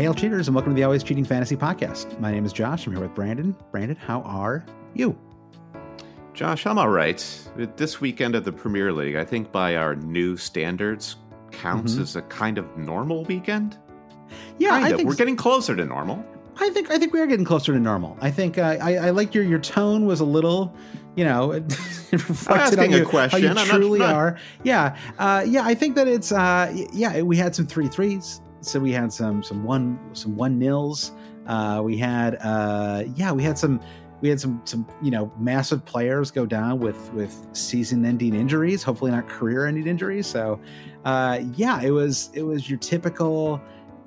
Hail cheaters and welcome to the Always Cheating Fantasy Podcast. My name is Josh. I'm here with Brandon. Brandon, how are you? Josh, I'm all right. This weekend of the Premier League, I think by our new standards, counts Mhm. as a kind of normal weekend. Yeah, kind I of. think We're getting closer to normal. I think I think we are getting closer to normal. I think uh, I I like your your tone was a little, you know, reflected on a you, question. how I'm you not- truly not- are. Yeah, uh, yeah. I think that it's uh, yeah. We had some three threes, so we had some some one some one nils. Uh, we had uh, yeah, we had some we had some some you know massive players go down with with season ending injuries. Hopefully not career ending injuries. So uh, yeah, it was it was your typical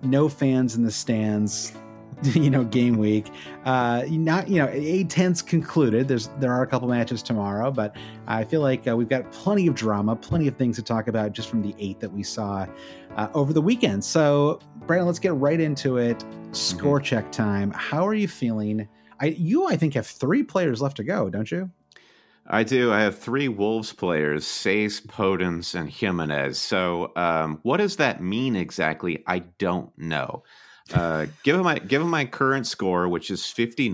no fans in the stands you know game week uh not you know eight tenths concluded there's there are a couple matches tomorrow but i feel like uh, we've got plenty of drama plenty of things to talk about just from the eight that we saw uh, over the weekend so brandon let's get right into it score check time how are you feeling i you i think have three players left to go don't you I do. I have three Wolves players: Saiss, Podence, and Jimenez. So, um, what does that mean exactly? I don't know. Uh, given my give given my current score, which is fifty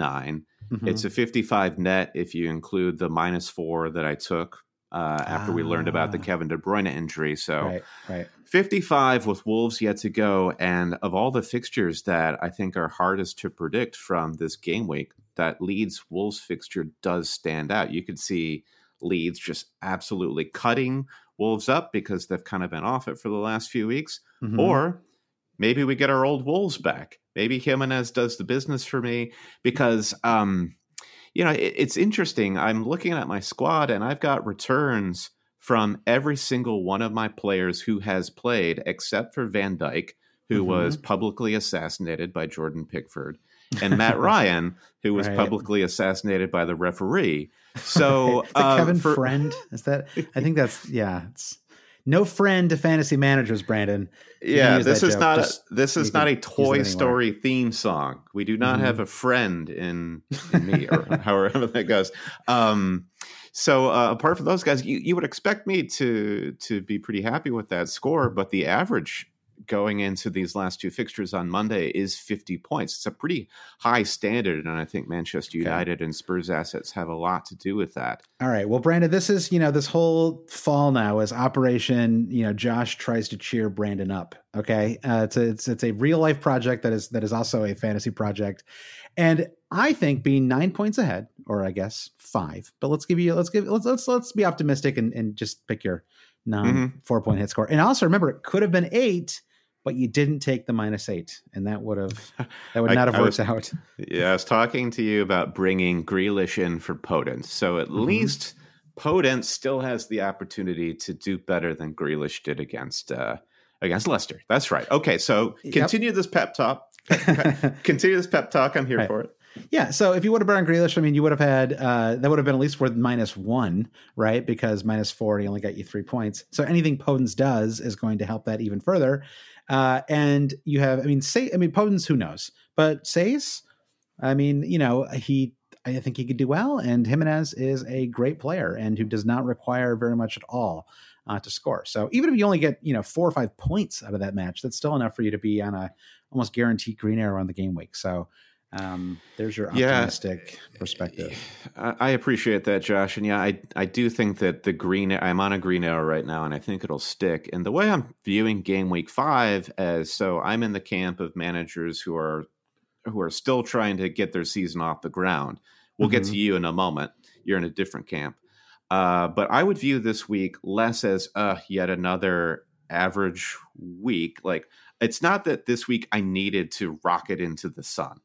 Mm-hmm. It's a fifty five net if you include the minus four that I took uh, after we learned about the Ah. Kevin De Bruyne injury. So, right right 55 with Wolves yet to go. And of all the fixtures that I think are hardest to predict from this game week, that Leeds Wolves fixture does stand out. You could see Leeds just absolutely cutting Wolves up because they've kind of been off it for the last few weeks. Mhm. Or maybe we get our old Wolves back. Maybe Jimenez does the business for me because, um, you know, it, it's interesting. I'm looking at my squad and I've got returns from every single one of my players who has played, except for Van Dijk, who Mhm. was publicly assassinated by Jordan Pickford, and Matt Ryan, who was Right. publicly assassinated by the referee. So, uh, Kevin for- Friend? Is that? I think that's yeah. It's no friend to fantasy managers, Brandon. yeah, this is, not a, this is not can a use it Toy. Story theme song. We do not Mhm. have a friend in, in me, or however that goes. Um, so uh, apart from those guys, you, you would expect me to to be pretty happy with that score, but the average going into these last two fixtures on Monday is 50 points. It's a pretty high standard, and I think Manchester Okay. United and Spurs assets have a lot to do with that. All right. Well, Brandon, this is you know this whole fall now is Operation. You know, Josh tries to cheer Brandon up. Okay, uh, it's a it's it's a real life project that is that is also a fantasy project, and I think being nine points ahead, or I guess five, but let's give you let's give let's let's let's be optimistic and and just pick your non Mhm. four point hit score. And also remember, it could have been eight. But you didn't take the minus eight, and that would have that would I- not have I worked was- out. Yeah, I was talking to you about bringing Grealish in for Podence. So at Mhm. least Podence still has the opportunity to do better than Grealish did against uh, against Leicester. That's right. Okay, so Yep. continue this pep talk. Continue this pep talk. I'm here Right. for it. Yeah, so if you would have on Grealish, I mean, you would have had uh, that would have been at least worth minus one, right? Because minus four, he only got you three points. So anything Podence does is going to help that even further. Uh, and you have, I mean, say, I mean, Podence, who knows? But Saiss, I mean, you know, he, I think he could do well. And Jimenez is a great player and who does not require very much at all uh, to score. So even if you only get, you know, four or five points out of that match, that's still enough for you to be on a almost guaranteed green arrow on the game week. So um, there's your optimistic yeah, perspective. I appreciate that, Josh. And yeah, I I do think that the green I'm on a green arrow right now, and I think it'll stick. And the way I'm viewing game week five as so I'm in the camp of managers who are who are still trying to get their season off the ground. We'll mm-hmm. get to you in a moment. You're in a different camp. Uh, but I would view this week less as uh, yet another average week. Like it's not that this week I needed to rocket into the sun.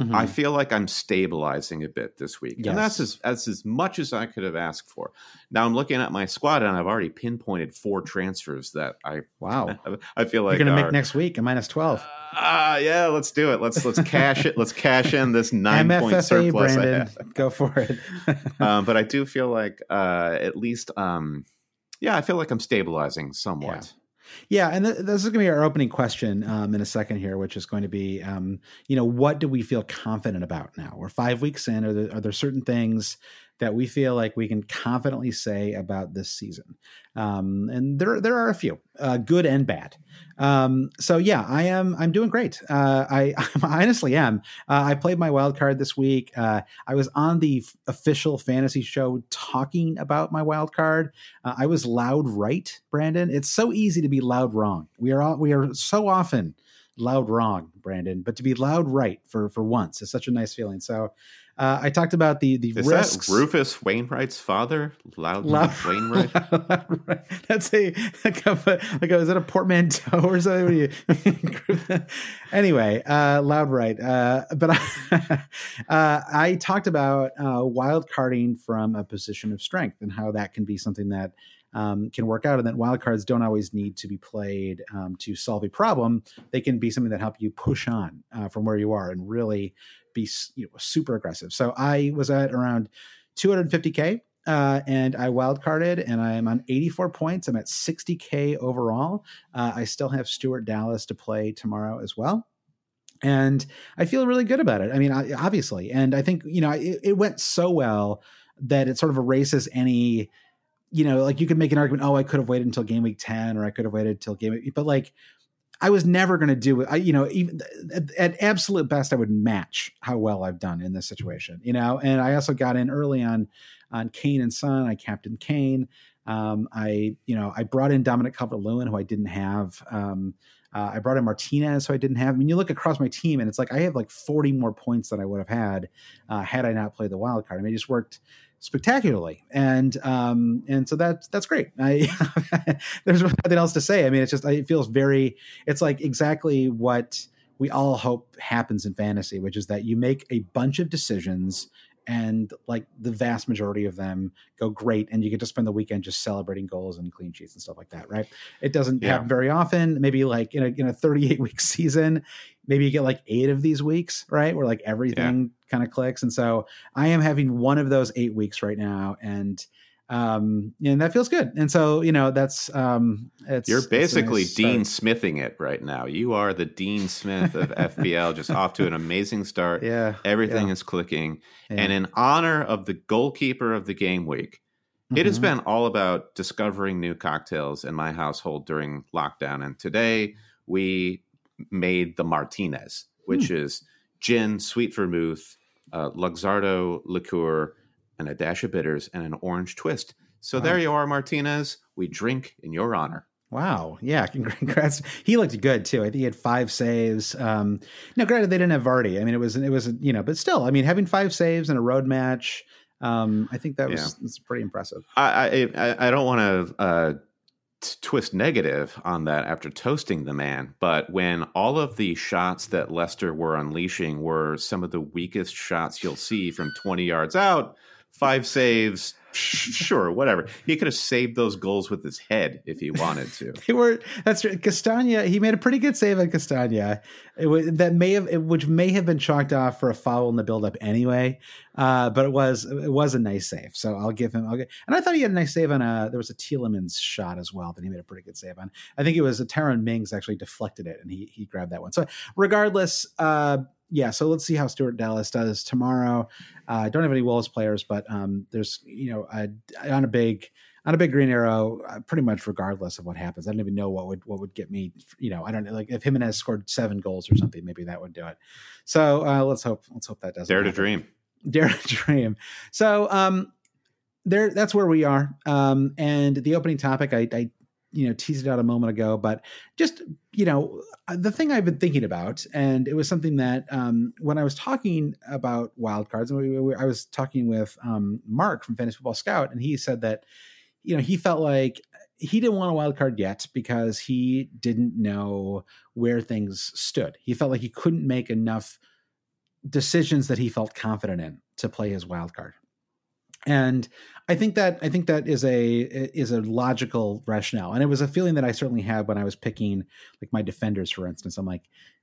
Mm-hmm. I feel like I'm stabilizing a bit this week, yes. and that's as that's as much as I could have asked for. Now I'm looking at my squad, and I've already pinpointed four transfers that I wow. I feel like you're going to make next week a minus twelve. Ah, uh, yeah, let's do it. Let's let's cash it. Let's cash in this nine MFFA, point surplus. Brandon, go for it. um, but I do feel like uh, at least, um, yeah, I feel like I'm stabilizing somewhat. Yeah, and th- this is going to be our opening question um, in a second here, which is going to be, um, you know, what do we feel confident about now? We're five weeks in. Are there, are there certain things that we feel like we can confidently say about this season. Um, and there there are a few, uh, good and bad. Um, so yeah, I am I'm doing great. Uh, I, I, honestly am. Uh, I played my wild card this week. Uh, I was on the f- official fantasy show talking about my wild card. Uh, I was loud right, Brandon. It's so easy to be loud wrong. We are all, we are so often loud wrong, Brandon, but to be loud right for for once is such a nice feeling. So uh, I talked about the the is risks. That Rufus Wainwright's father, Loud, Loud Wainwright. That's a like a like a, is that a portmanteau or something? anyway, uh, Loud right. Uh, but I, uh, I talked about uh, wild carding from a position of strength and how that can be something that um, can work out, and that wildcards don't always need to be played um, to solve a problem. They can be something that help you push on uh, from where you are and really be you know, super aggressive. So I was at around 250k. Uh, and I wildcarded, and I'm on 84 points. I'm at 60k overall. Uh, I still have Stuart Dallas to play tomorrow as well and I feel really good about it. I mean, obviously, and I think you know it, it, went so well that it sort of erases any you know, like you could make an argument, oh, I could have waited until game week 10 or I could have waited until game week, but like I was never going to do it. You know, even at, at, absolute best, I would match how well I've done in this situation, you know, and I also got in early on, on Kane and Son. I captain Kane. Um, I, you know, I brought in Dominic Calvert-Lewin, who I didn't have. Um, uh, I brought in Martinez, who I didn't have. I mean, you look across my team, and it's like I have like 40 more points than I would have had uh, had I not played the wild card. I mean, it just worked spectacularly. And um and so that's that's great. I there's nothing else to say. I mean it's just it feels very it's like exactly what we all hope happens in fantasy which is that you make a bunch of decisions and like the vast majority of them go great and you get to spend the weekend just celebrating goals and clean sheets and stuff like that right it doesn't yeah. happen very often maybe like in a, in a 38 week season maybe you get like eight of these weeks right where like everything yeah. kind of clicks and so i am having one of those eight weeks right now and um, and that feels good. And so, you know, that's um, it's you're basically nice Dean Smithing it right now. You are the Dean Smith of FPL, just off to an amazing start. Yeah, everything yeah. is clicking. Yeah. And in honor of the goalkeeper of the game week, mm-hmm. it has mm-hmm. been all about discovering new cocktails in my household during lockdown. And today we made the Martinez, which mm. is gin, sweet vermouth, uh, Luxardo liqueur and a dash of bitters and an orange twist. So wow. there you are, Martinez. We drink in your honor. Wow. Yeah. Congrats. He looked good too. I think he had five saves. Um, no, granted, they didn't have Vardy. I mean, it was, it was, you know, but still, I mean, having five saves in a road match, um, I think that was, yeah. pretty impressive. I, I, I don't want to, uh, twist negative on that after toasting the man, but when all of the shots that Leicester were unleashing were some of the weakest shots you'll see from 20 yards out, five saves. Sure, whatever. He could have saved those goals with his head if he wanted to. they were that's true. Castagna. He made a pretty good save on Castagna. It, that may have which may have been chalked off for a foul in the buildup anyway. Uh, but it was it was a nice save, so I'll give him. Get, and I thought he had a nice save on a. There was a Tielemans shot as well that he made a pretty good save on. I think it was a Tyrone Mings actually deflected it and he he grabbed that one. So regardless, uh, yeah. So let's see how Stuart Dallas does tomorrow. Uh, I don't have any Wolves players, but um, there's you know on a big on a big green arrow, uh, pretty much regardless of what happens. I don't even know what would what would get me. You know, I don't know. Like if Jimenez scored seven goals or something, maybe that would do it. So uh, let's hope let's hope that doesn't. Dare happen. to dream. Dare to dream. So um, there, that's where we are. Um, and the opening topic, I, I you know teased it out a moment ago but just you know uh, the thing i've been thinking about and it was something that um, when i was talking about wildcards and i was talking with um, mark from fantasy football scout and he said that you know, he felt like he didn't want a wild card yet because he didn't know where things stood. He felt like he couldn't make enough decisions that he felt confident in to play his wild card. And I think that I think that is a is a logical rationale. And it was a feeling that I certainly had when I was picking like my defenders, for instance. I'm like,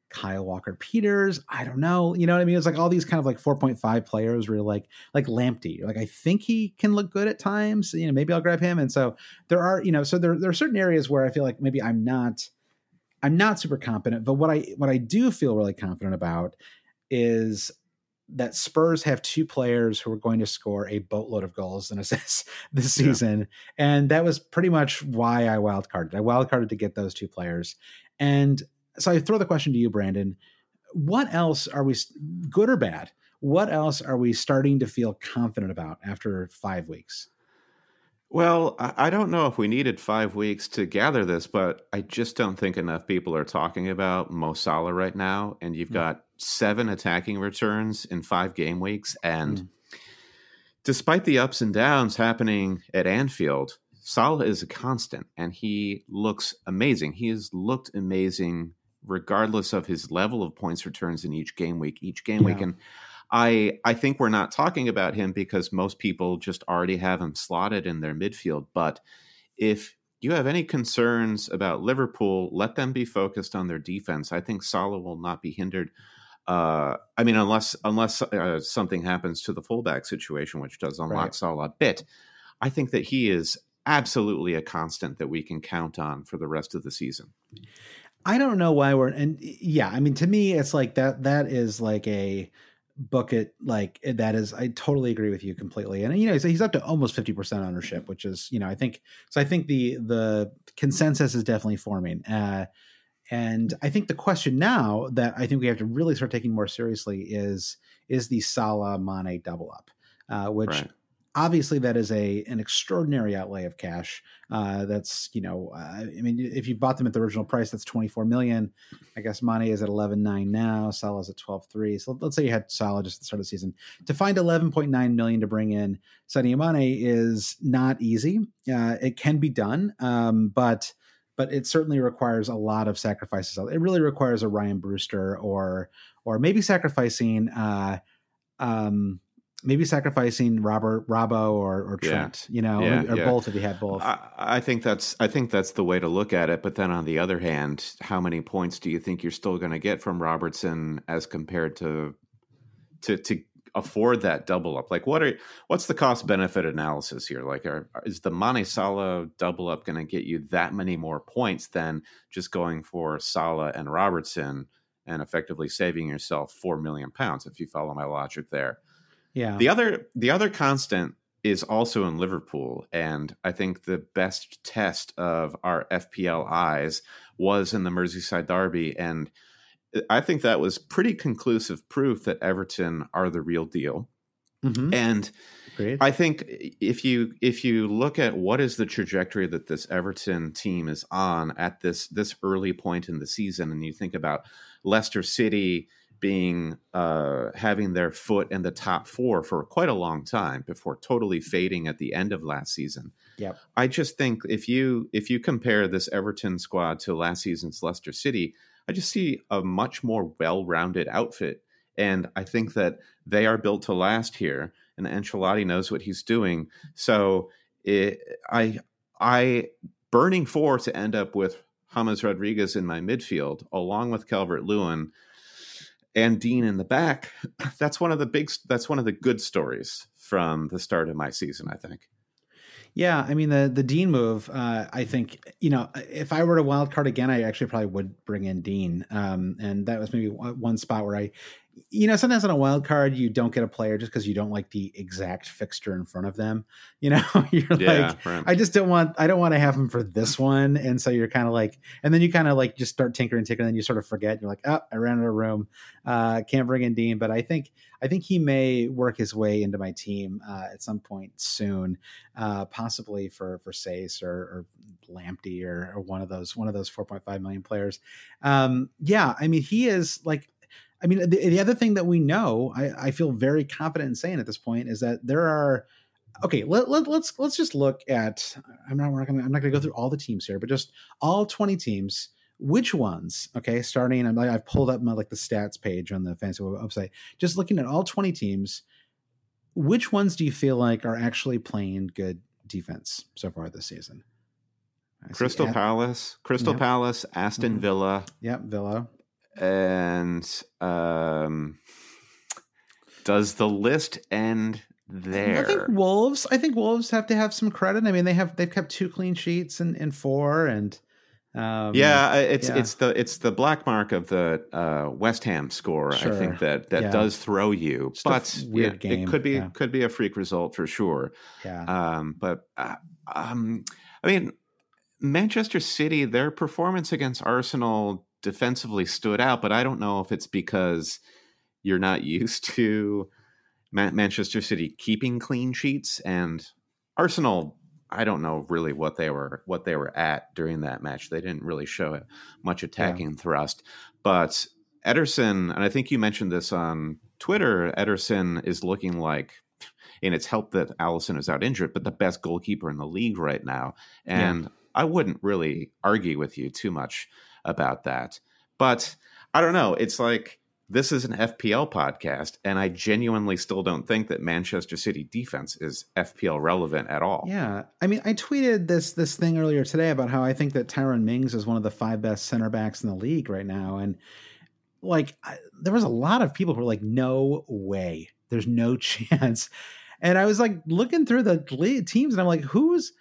Kyle Walker Peters. I don't know. You know what I mean? It's like all these kind of like 4.5 players were like like Lamptey. Like I think he can look good at times. You know, maybe I'll grab him. And so there are, you know, so there, there are certain areas where I feel like maybe I'm not I'm not super confident. But what I what I do feel really confident about is that Spurs have two players who are going to score a boatload of goals and assists this season. Yeah. And that was pretty much why I wildcarded. I wildcarded to get those two players. And so I throw the question to you, Brandon. What else are we, good or bad? What else are we starting to feel confident about after five weeks? Well, I don't know if we needed five weeks to gather this, but I just don't think enough people are talking about Mo Salah right now. And you've mm. got seven attacking returns in five game weeks. And mm. despite the ups and downs happening at Anfield, Salah is a constant and he looks amazing. He has looked amazing regardless of his level of points returns in each game week, each game yeah. week. And I I think we're not talking about him because most people just already have him slotted in their midfield. But if you have any concerns about Liverpool, let them be focused on their defense. I think Salah will not be hindered. Uh, I mean, unless unless uh, something happens to the fullback situation, which does unlock right. Salah a bit, I think that he is absolutely a constant that we can count on for the rest of the season. I don't know why we're and yeah, I mean to me it's like that that is like a book it like that is I totally agree with you completely. And you know, he's up to almost 50% ownership, which is, you know, I think so I think the the consensus is definitely forming. Uh and I think the question now that I think we have to really start taking more seriously is is the Salah Mane double up, uh, which right obviously that is a an extraordinary outlay of cash uh, that's you know uh, i mean if you bought them at the original price that's 24 million. I guess Mane is at 11.9 now Salah's at 12.3 so let's say you had Salah just at the start of the season. To find 11.9 million to bring in Sadio Mane is not easy. Uh, it can be done um, but but it certainly requires a lot of sacrifices. It really requires a Ryan Brewster or or maybe sacrificing uh, um, maybe sacrificing Robert Robbo or, or Trent, yeah. you know, yeah, or, or yeah. both if you had both. I, I, think that's I think that's the way to look at it. But then on the other hand, how many points do you think you're still going to get from Robertson as compared to to to afford that double up? Like what are what's the cost benefit analysis here? Like are, is the Mane Salah double up going to get you that many more points than just going for Salah and Robertson? And effectively saving yourself four million pounds, if you follow my logic there. Yeah. The other the other constant is also in Liverpool, and I think the best test of our FPL eyes was in the Merseyside derby, and I think that was pretty conclusive proof that Everton are the real deal. Mm-hmm. And Great. I think if you if you look at what is the trajectory that this Everton team is on at this this early point in the season, and you think about Leicester City being uh, having their foot in the top four for quite a long time before totally fading at the end of last season. Yep. I just think if you if you compare this Everton squad to last season's Leicester City, I just see a much more well-rounded outfit, and I think that they are built to last here. And Ancelotti knows what he's doing, so it, I I burning for to end up with James Rodriguez in my midfield, along with Calvert Lewin and Dean in the back. That's one of the big. That's one of the good stories from the start of my season. I think. Yeah, I mean the the Dean move. Uh, I think you know if I were to wild card again, I actually probably would bring in Dean. Um, and that was maybe one spot where I you know, sometimes on a wild card you don't get a player just because you don't like the exact fixture in front of them. You know, you're yeah, like, right. I just don't want, I don't want to have him for this one, and so you're kind of like, and then you kind of like just start tinkering, tinkering, and then you sort of forget. You're like, oh, I ran out of room. Uh, can't bring in Dean, but I think, I think he may work his way into my team uh, at some point soon, uh, possibly for for Saiss or, or Lamptey or, or one of those one of those 4.5 million players. Um, yeah, I mean, he is like I mean, the, the other thing that we know, I, I, feel very confident in saying at this point, is that there are. Okay, let, let, let's let's just look at. I'm not. Gonna, I'm not going to go through all the teams here, but just all 20 teams. Which ones? Okay, starting. I'm I've pulled up my like the stats page on the fancy website. Just looking at all 20 teams. Which ones do you feel like are actually playing good defense so far this season? Crystal Palace, Crystal. Palace, Aston mm-hmm. Villa. Yep, Villa and um, does the list end there? I think Wolves. I think Wolves have to have some credit. I mean, they have they've kept two clean sheets and in, in four, and um, yeah, it's yeah. it's the it's the black mark of the uh, West Ham score. Sure. I think that that yeah. does throw you, Just but weird yeah, game. It could be could be a freak result for sure. Yeah. Um, but uh, um, I mean, Manchester City, their performance against Arsenal defensively stood out, but I don't know if it's because you're not used to Ma- Manchester City keeping clean sheets and Arsenal. I don't know really what they were what they were at during that match. They didn't really show much attacking yeah. thrust, but Ederson, and I think you mentioned this on Twitter. Ederson is looking like, and it's helped that Alisson is out injured, but the best goalkeeper in the league right now. And yeah. I wouldn't really argue with you too much about that. But I don't know. It's like this is an FPL podcast, and I genuinely still don't think that Manchester City defense is FPL relevant at all. Yeah, I mean, I tweeted this this thing earlier today about how I think that Tyrone Mings is one of the five best center backs in the league right now, and like I, there was a lot of people who were like, "No way, there's no chance," and I was like looking through the teams, and I'm like, "Who's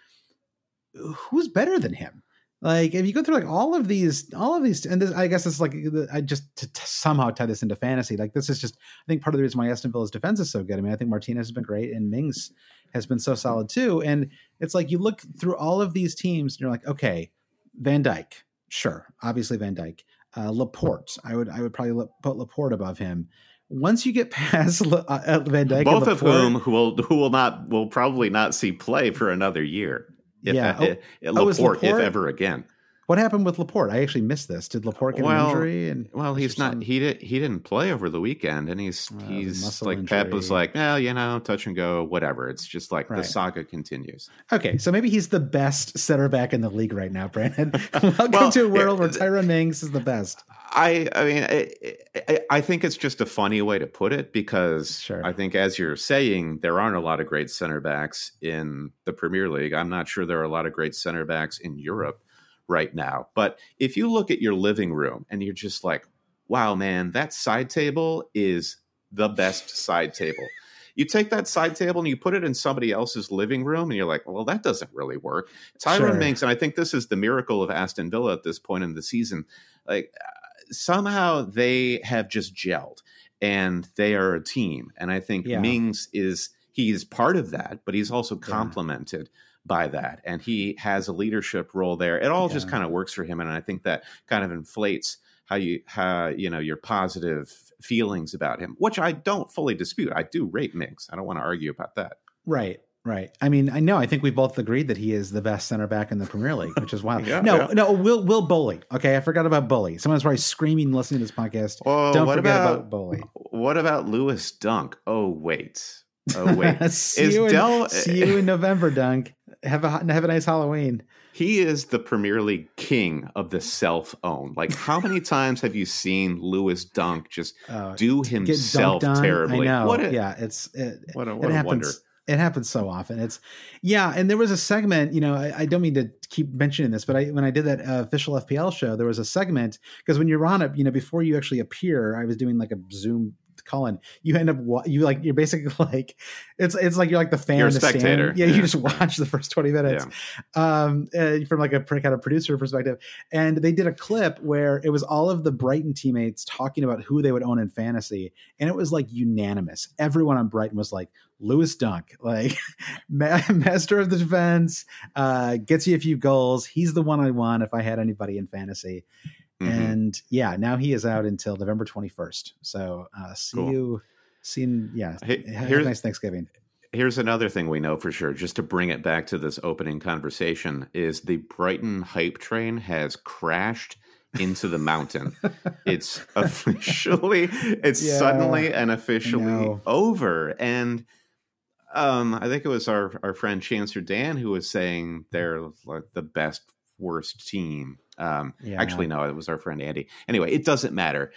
who's better than him?" Like if you go through like all of these all of these and this, i guess it's like i just to, somehow tie this into fantasy like this is just i think part of the reason why aston villa's defense is so good. I mean i think martinez has been great and mings has been so solid too. And it's like you look through all of these teams and you're like okay van Dijk, sure obviously van Dijk, uh, laporte i would i would probably put laporte above him. Once you get past uh, van dijk both of whom who will who will not will probably not see play for another year if, yeah. Oh, Laporte, oh, Laporte, if ever again. What happened with Laporte? I actually missed this. Did Laporte get well, an injury? And well, he's not. Some... He did. He didn't play over the weekend, and he's uh, he's like injury. Pep was like, well, you know, touch and go, whatever. It's just like right. the saga continues. Okay, so maybe he's the best center back in the league right now, Brandon. Welcome well, to a world it, where Tyrone Mings is the best. I I mean I, I, think it's just a funny way to put it because sure. I think as you're saying there aren't a lot of great center backs in the Premier League. I'm not sure there are a lot of great center backs in Europe right now. But if you look at your living room and you're just like, wow, man, that side table is the best side table. You take that side table and you put it in somebody else's living room, and you're like, well, that doesn't really work. Tyrone sure. Mings, and I think this is the miracle of Aston Villa at this point in the season. Like somehow they have just gelled and they are a team. And I think yeah. Mings is he is part of that, but he's also complemented. By that. And he has a leadership role there. It all yeah. just kind of works for him. And I think that kind of inflates how you how you know your positive feelings about him, which I don't fully dispute. I do rate Mings. I don't want to argue about that. Right. Right. I mean, I know. I think we both agreed that he is the best center back in the Premier League, which is wild. yeah, no, yeah. no. Will Will Boly. Okay, I forgot about Boly. Someone's probably screaming listening to this podcast. Oh, Don't forget about, about Boly. What about Lewis Dunk? Oh wait. Oh wait. see, is you Del- in, see you in November, Dunk. Have a have a nice Halloween. He is the Premier League king of the self own. Like, how many times have you seen Lewis Dunk just uh, do himself terribly? I know. What a, yeah, it's it, what a, what it happens. wonder It happens so often. It's yeah, and there was a segment. You know, I, I don't mean to keep mentioning this, but I when I did that uh, official FPL show, there was a segment because when you're on it, you know, before you actually appear, I was doing like a Zoom Colin, you end up you like you're basically like it's it's like you're like the fan, you're a spectator. Yeah, yeah, you just watch the first twenty minutes, yeah. um, uh, from like a kind of producer perspective. And they did a clip where it was all of the Brighton teammates talking about who they would own in fantasy, and it was like unanimous. Everyone on Brighton was like Lewis Dunk, like master of the defense, uh, gets you a few goals. He's the one I want if I had anybody in fantasy. Mm-hmm. And yeah, now he is out until November 21st. So uh, see cool. you, see, yeah, hey, have a nice Thanksgiving. Here's another thing we know for sure, just to bring it back to this opening conversation, is the Brighton hype train has crashed into the mountain. it's officially, it's yeah, suddenly and officially over. And um, I think it was our, our friend Chancellor Dan who was saying they're like the best worst team. Um, yeah. Actually, no, it was our friend Andy. Anyway, it doesn't matter.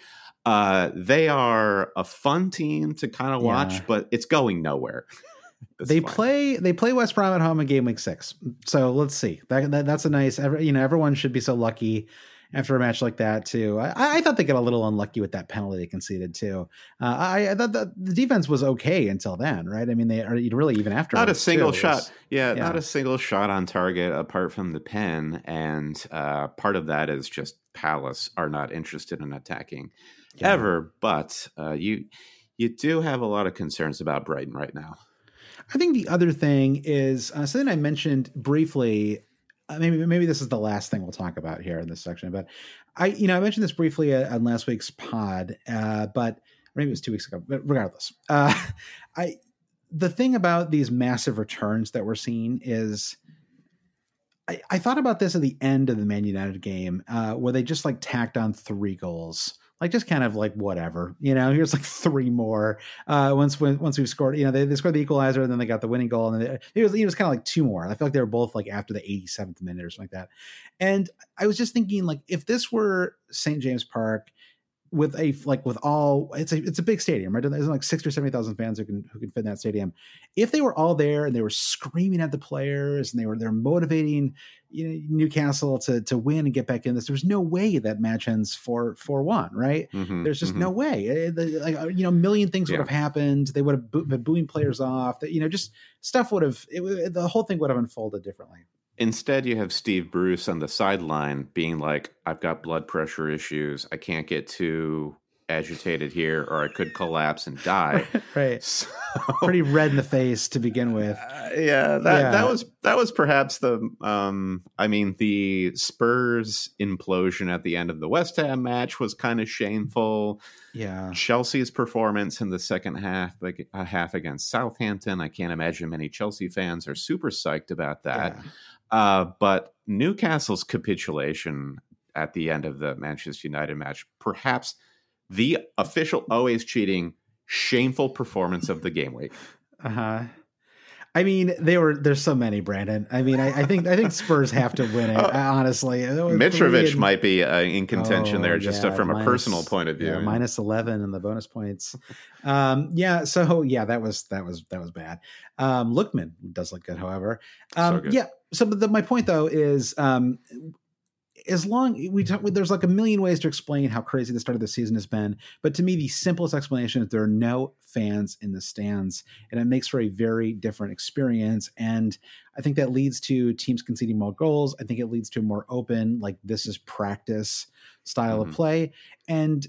Uh, they are a fun team to kind of watch, yeah. but it's going nowhere. they fine. play they play West Brom at home in game week six. So let's see. That, that that's a nice. Every, You know, everyone should be so lucky after a match like that too. I, I thought they got a little unlucky with that penalty they conceded too. Uh, I, I, thought the defense was okay until then, right? I mean, they are really even after not a single too, shot. Was, yeah, yeah, not a single shot on target apart from the pen, and uh, part of that is just Palace are not interested in attacking yeah. ever. But uh, you you do have a lot of concerns about Brighton right now. I think the other thing is uh, something I mentioned briefly maybe maybe this is the last thing we'll talk about here in this section. But I, you know, I mentioned this briefly uh, on last week's pod, uh, but maybe it was two weeks ago. But regardless, uh, I the thing about these massive returns that we're seeing is. I, I thought about this at the end of the Man United game, uh, where they just like tacked on three goals like just kind of like whatever, you know. Here's like three more. Uh, once when, once we've scored, you know, they, they scored the equalizer, and then they got the winning goal, and then they, it was it was kind of like two more. I feel like they were both like after the 87th minute or something like that. And I was just thinking, like, if this were St. James Park, with a like with all it's a it's a big stadium right? There's like six or seventy thousand fans who can who can fit in that stadium. If they were all there and they were screaming at the players and they were they're motivating you know, Newcastle to to win and get back in this there's no way that match ends for for one right? Mm-hmm, there's just mm-hmm. no way. It, like uh, you know a million things yeah. would have happened. They would have been booing players off. That you know just stuff would have it, the whole thing would have unfolded differently Instead, you have Steve Bruce on the sideline being like, I've got blood pressure issues. I can't get too agitated here or I could collapse and die. right. So, Pretty red in the face to begin with. Uh, yeah, that yeah. that was that was perhaps the um I mean the Spurs implosion at the end of the West Ham match was kind of shameful. Yeah. Chelsea's performance in the second half like a half against Southampton, I can't imagine many Chelsea fans are super psyched about that. Yeah. Uh, but Newcastle's capitulation at the end of the Manchester United match, perhaps the official always cheating, shameful performance of the game week. Uh huh. I mean, they were there's so many, Brandon. I mean, I, I think I think Spurs have to win it. Uh, honestly, Mitrovic and, might be uh, in contention oh, there, just yeah, from minus, a personal point of view. Yeah, minus eleven in the bonus points. Um, yeah, so yeah, that was that was that was bad. Um, Lookman does look good, however. Um, so good. Yeah. So, the, my point though is um, as long we talk, there's like a million ways to explain how crazy the start of the season has been, but to me, the simplest explanation is there are no fans in the stands, and it makes for a very different experience. And I think that leads to teams conceding more goals. I think it leads to a more open, like this is practice style mm-hmm. of play, and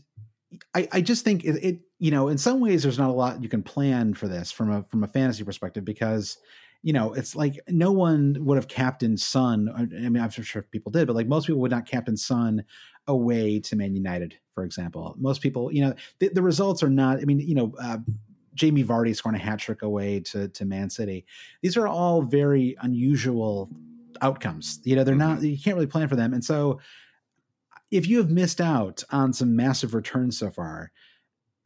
I, I just think it, it, you know, in some ways, there's not a lot you can plan for this from a from a fantasy perspective because you know, it's like no one would have captained Son. I mean, I'm sure people did, but like most people would not captain Son away to Man United, for example. Most people, you know, the, the results are not. I mean, you know, uh, Jamie Vardy scoring a hat trick away to to Man City. These are all very unusual outcomes. You know, they're not. Mm-hmm. You can't really plan for them, and so if you have missed out on some massive returns so far,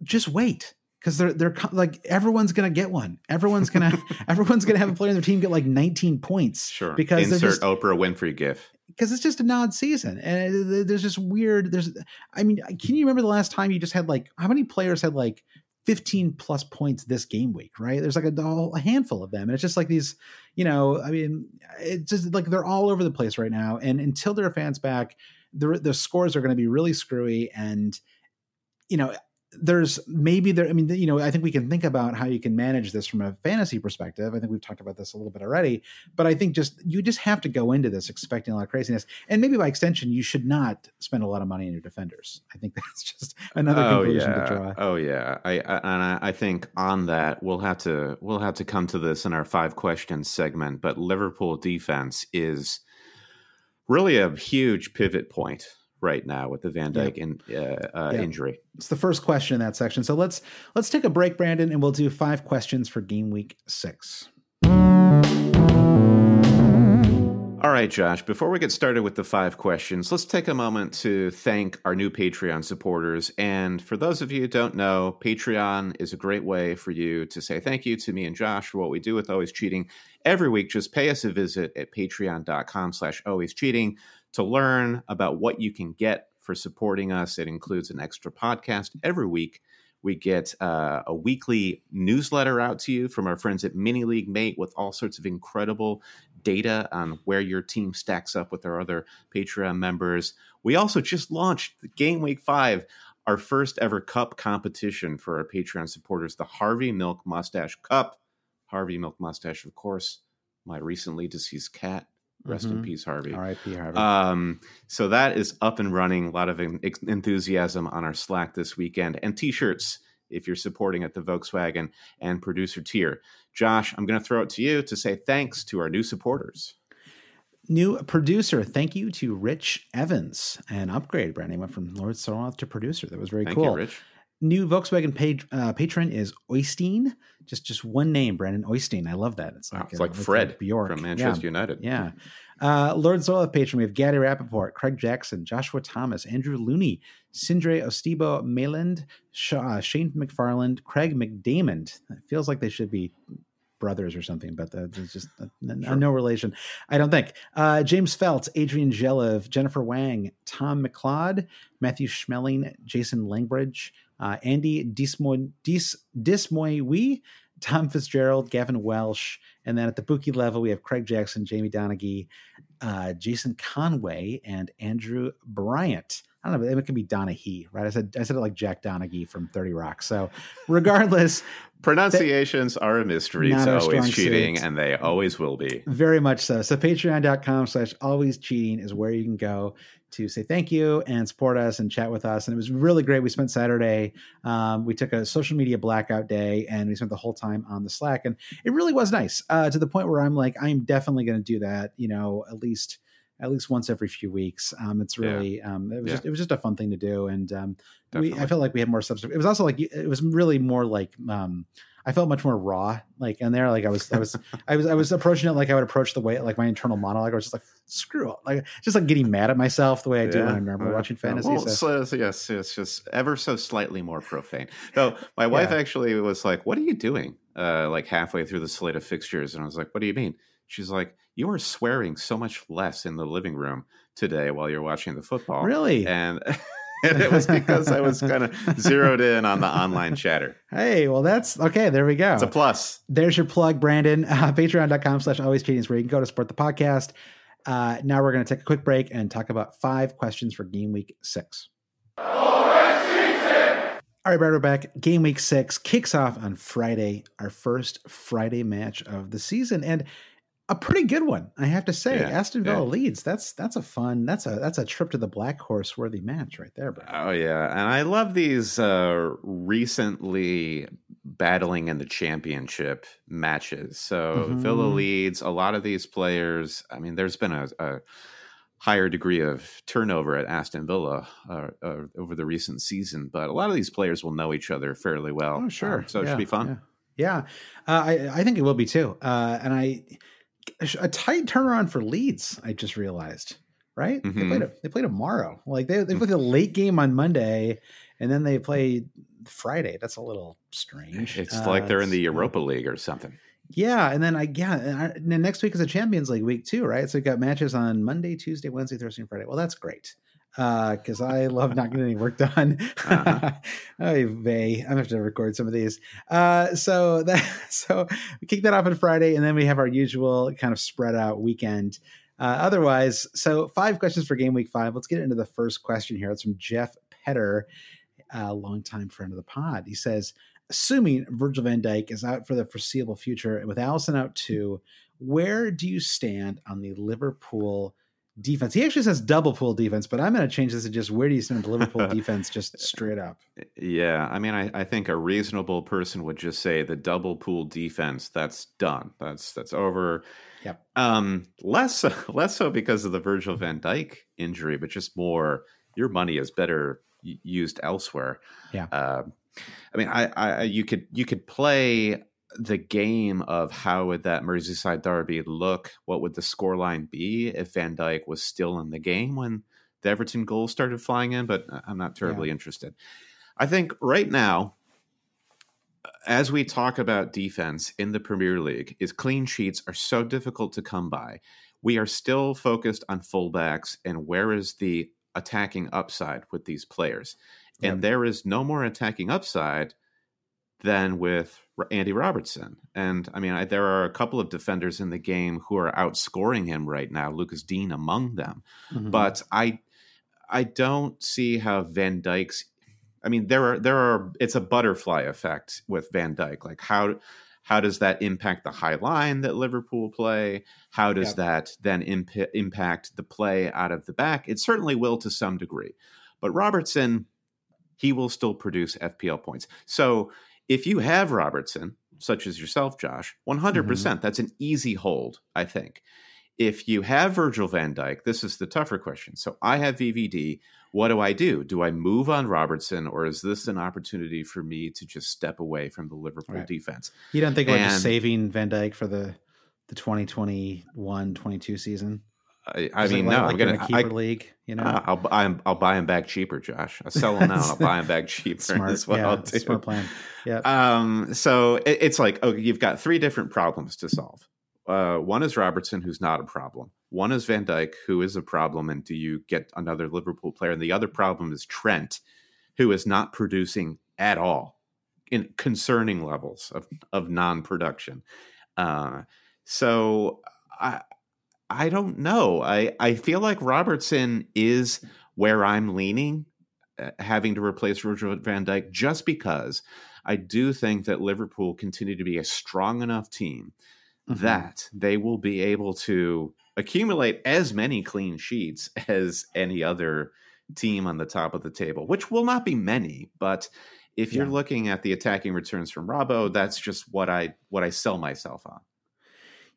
just wait because they're they're like everyone's gonna get one. Everyone's gonna everyone's gonna have a player in their team get like 19 points. Sure. Because insert just, Oprah Winfrey gif. Because it's just an odd season, and there's just weird. There's, I mean, can you remember the last time you just had like how many players had like 15 plus points this game week, right? There's like a, a handful of them. And it's just like these, you know, I mean, it's just like they're all over the place right now. And until their fans back, the, the scores are going to be really screwy. And, you know, there's maybe there, I mean, you know, I think we can think about how you can manage this from a fantasy perspective. I think we've talked about this a little bit already, but I think just you just have to go into this expecting a lot of craziness. And maybe by extension, you should not spend a lot of money on your defenders. I think that's just another oh, conclusion yeah. to draw. Oh yeah. I, I and I, I think on that we'll have to we'll have to come to this in our five questions segment, but Liverpool defense is really a huge pivot point right now with the Van Dijk in, uh, uh, Yeah. injury. It's the first question in that section. So let's let's take a break, Brandon, and we'll do five questions for game week six. All right, Josh, before we get started with the five questions, let's take a moment to thank our new Patreon supporters. And for those of you who don't know, Patreon is a great way for you to say thank you to me and Josh for what we do with Always Cheating. Every week, just pay us a visit at patreon.com slash always cheating to learn about what you can get for supporting us. It includes an extra podcast every week. We get uh, a weekly newsletter out to you from our friends at Mini League Mate with all sorts of incredible data on where your team stacks up with our other Patreon members. We also just launched Game Week 5, our first ever cup competition for our Patreon supporters, the Harvey Milk Mustache Cup. Harvey Milk Mustache, of course, my recently deceased cat. Rest in Mhm. peace, Harvey. R.I.P. Harvey. Um, so that is up and running. A lot of en- enthusiasm on our Slack this weekend, and T-shirts if you're supporting at the Volkswagen and producer tier. Josh, I'm going to throw it to you to say thanks to our new supporters. New producer. Thank you to Rich Evans. An upgrade. Brandon went from Lord Soroth to producer. That was very Thank cool. you, Rich. New Volkswagen page, uh, patron is Oystein. Just just one name, Brandon Oystein. I love that. It's Wow, like, it's uh, like Fred Bjork from Yeah. Manchester United. Yeah. Uh, Lord Zoloth patron, we have Gaddy Rappaport, Craig Jackson, Joshua Thomas, Andrew Looney, Sindre Ostibo Mayland, uh, Shane McFarland, Craig McDamond. It feels like they should be brothers or something, but there's just uh, n- Sure. no relation. I don't think. Uh, James Felt, Adrian Jelev, Jennifer Wang, Tom McLeod, Matthew Schmeling, Jason Langbridge, uh, Andy Dismoy, Dis, Dismoy Tom Fitzgerald, Gavin Welsh, and then at the bookie level, we have Craig Jackson, Jamie Donaghy, uh, Jason Conway, and Andrew Bryant. I don't know, it could be Donaghy, right? I said I said it like Jack Donaghy from 30 Rock. So regardless, Pronunciations are a mystery. It's always cheating, suit. and they always will be. very much so. So patreon.com slash always cheating is where you can go to say thank you and support us and chat with us. And it was really great. We spent Saturday. Um, we took a social media blackout day and we spent the whole time on the Slack. And it really was nice uh, to the point where I'm like, I'm definitely going to do that, you know, at least at least once every few weeks. Um, it's Yeah. really um, it was Yeah. just it was just a fun thing to do. And um, we, I felt like we had more substance. It was also like it was really more like um, I felt much more raw. Like in there, like I was I was I was I was approaching it like I would approach the way like my internal monologue. I was just like screw it, like just like getting mad at myself the way I do when I remember Uh, watching fantasy. Well, so. so- so yes, it's just ever so slightly more profane. No, my wife Yeah. actually was like, "What are you doing?" Uh, like halfway through the slate of fixtures, and I was like, "What do you mean?" She's like, "You are swearing so much less in the living room today while you're watching the football." Really? And, and it was because I was kind of zeroed in on the online chatter. Hey, well, that's okay. There we go. It's a plus. There's your plug, Brandon. Uh, Patreon.com slash always cheating is where you can go to support the podcast. Uh, now we're going to take a quick break and talk about five questions for game week six. All right, Brad, we're back. Game week six kicks off on Friday, our first Friday match of the season, and a pretty good one, I have to say. Yeah, Aston Villa yeah. Leeds. That's that's a fun. That's a that's a trip to the Black Horse worthy match right there, Brad. Oh yeah, and I love these uh, recently battling in the championship matches. So Mhm. Villa Leeds a lot of these players. I mean, there's been a, a higher degree of turnover at Aston Villa uh, uh, over the recent season, but a lot of these players will know each other fairly well. Oh, sure. Um, so it should be fun. Yeah, yeah. Uh, I I think it will be too. Uh, and I a tight turnaround for Leeds. I just realized. Right? They Mhm. played a, they play tomorrow. Like they they played a late game on Monday, and then they play Friday. That's a little strange. It's Uh, like they're in the Europa League or something. Yeah, and then I yeah, and, I, and next week is a Champions League week too, right? So we got matches on Monday, Tuesday, Wednesday, Thursday, and Friday. Well, that's great. Because uh, I love not getting any work done. Uh-huh. oh, Vay. I'm gonna have to record some of these. Uh, so that so we kick that off on Friday, and then we have our usual kind of spread out weekend. Uh, otherwise, so five questions for game week five. Let's get into the first question here. It's from Jeff Petter, a longtime friend of the pod. He says, assuming Virgil van Dijk is out for the foreseeable future, and with Alisson out too, where do you stand on the Liverpool? Defense. He actually says double pool defense, but I'm going to change this to just where do you stand the Liverpool defense just straight up? Yeah. I mean, I, I think a reasonable person would just say the double pool defense, that's done. That's, that's over. Yep. Um, less, less so because of the Virgil van Dijk injury, but just more your money is better used elsewhere. Yeah. Uh, I mean, I, I, you could, you could play the game of how would that Merseyside derby look? What would the scoreline be if Van Dijk was still in the game when the Everton goals started flying in? But uh, I'm not terribly yeah. interested. I think right now, as we talk about defense in the Premier League, is clean sheets are so difficult to come by. We are still focused on fullbacks and where is the attacking upside with these players. Yep. And there is no more attacking upside than with Andy Robertson. And I mean, I, there are a couple of defenders in the game who are outscoring him right now, Lucas Digne among them. Mm-hmm. But I I don't see how Van Dijk's I mean, there are there are it's a butterfly effect with Van Dijk. Like how how does that impact the high line that Liverpool play? How does that then imp- impact the play out of the back? It certainly will to some degree. But Robertson, he will still produce FPL points. So if you have Robertson, such as yourself, Josh, 100%, percent mm hmm that's an easy hold, I think. If you have Virgil van Dijk, this is the tougher question. So I have VVD. What do I do? Do I move on Robertson, or is this an opportunity for me to just step away from the Liverpool right. defense? You don't think and, about just saving Van Dijk for the the 2021-22 season? I, I mean, like, no, like I'm gonna keep a league. You know, I'll I'll, I'll buy him back cheaper, Josh. I'll sell him now. I'll buy him back cheaper. Smart, That's what yeah. Smart plan. Yeah. Um. So it, it's like, okay, you've got three different problems to solve. Uh, one is Robertson, who's not a problem. One is Van Dijk, who is a problem, and do you get another Liverpool player? And the other problem is Trent, who is not producing at all in concerning levels of of non production. Uh, so I I don't know. I, I feel like Robertson is where I'm leaning, uh, having to replace Virgil van Dijk, just because I do think that Liverpool continue to be a strong enough team mm-hmm. that they will be able to accumulate as many clean sheets as any other team on the top of the table, which will not be many, but if you're looking at the attacking returns from Robbo, that's just what I what I sell myself on.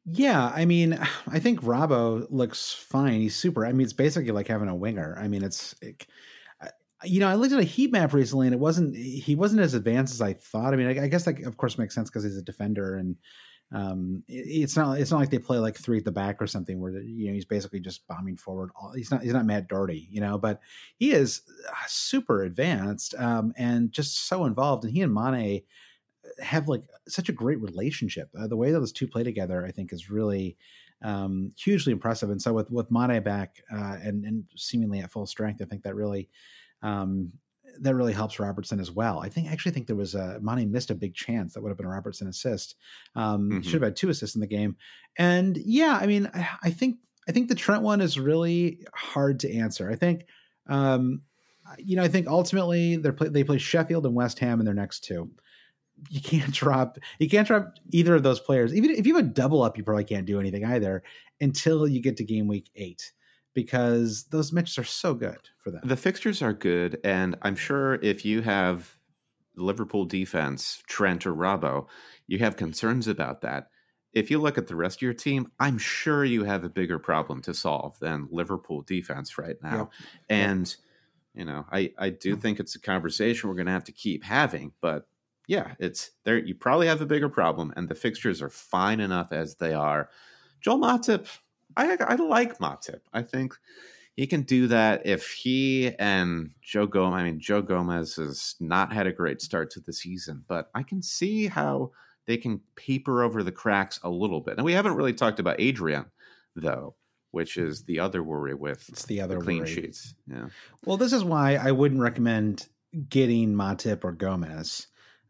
Yeah, I mean, I think Robbo looks fine. He's super. I mean, it's basically like having a winger. I mean, it's, it, you know, I looked at a heat map recently, and it wasn't he wasn't as advanced as I thought. I mean, I, I guess that of course makes sense because he's a defender, and um, it, it's not it's not like they play like three at the back or something where you know he's basically just bombing forward. He's not he's not Matt Doherty, you know, but he is uh, super advanced um, and just so involved. And he and Mane have like such a great relationship. Uh, the way those two play together, I think, is really um, hugely impressive. And so with with Mane back uh, and and seemingly at full strength, I think that really um, that really helps Robertson as well. I think actually think there was a Mane missed a big chance that would have been a Robertson assist. Um, mm-hmm. Should have had two assists in the game. And yeah, I mean, I, I, think I think the Trent one is really hard to answer. I think. Um, you know, I think ultimately they play they play Sheffield and West Ham in their next two you can't drop you can't drop either of those players. Even if you have a double up, you probably can't do anything either until you get to game week eight because those matches are so good for them. The fixtures are good, and I'm sure if you have Liverpool defense, Trent or Robbo, you have concerns about that. If you look at the rest of your team, I'm sure you have a bigger problem to solve than Liverpool defense right now. And you know, I I do think it's a conversation we're going to have to keep having, but yeah, it's there. You probably have a bigger problem, and the fixtures are fine enough as they are. Joel Matip, I I like Matip. I think he can do that if he and Joe Gomez. I mean, Joe Gomez has not had a great start to the season, but I can see how they can paper over the cracks a little bit. And we haven't really talked about Adrian though which is the other worry with it's the other the clean worry. sheets. Yeah. Well, this is why I wouldn't recommend getting Matip or Gomez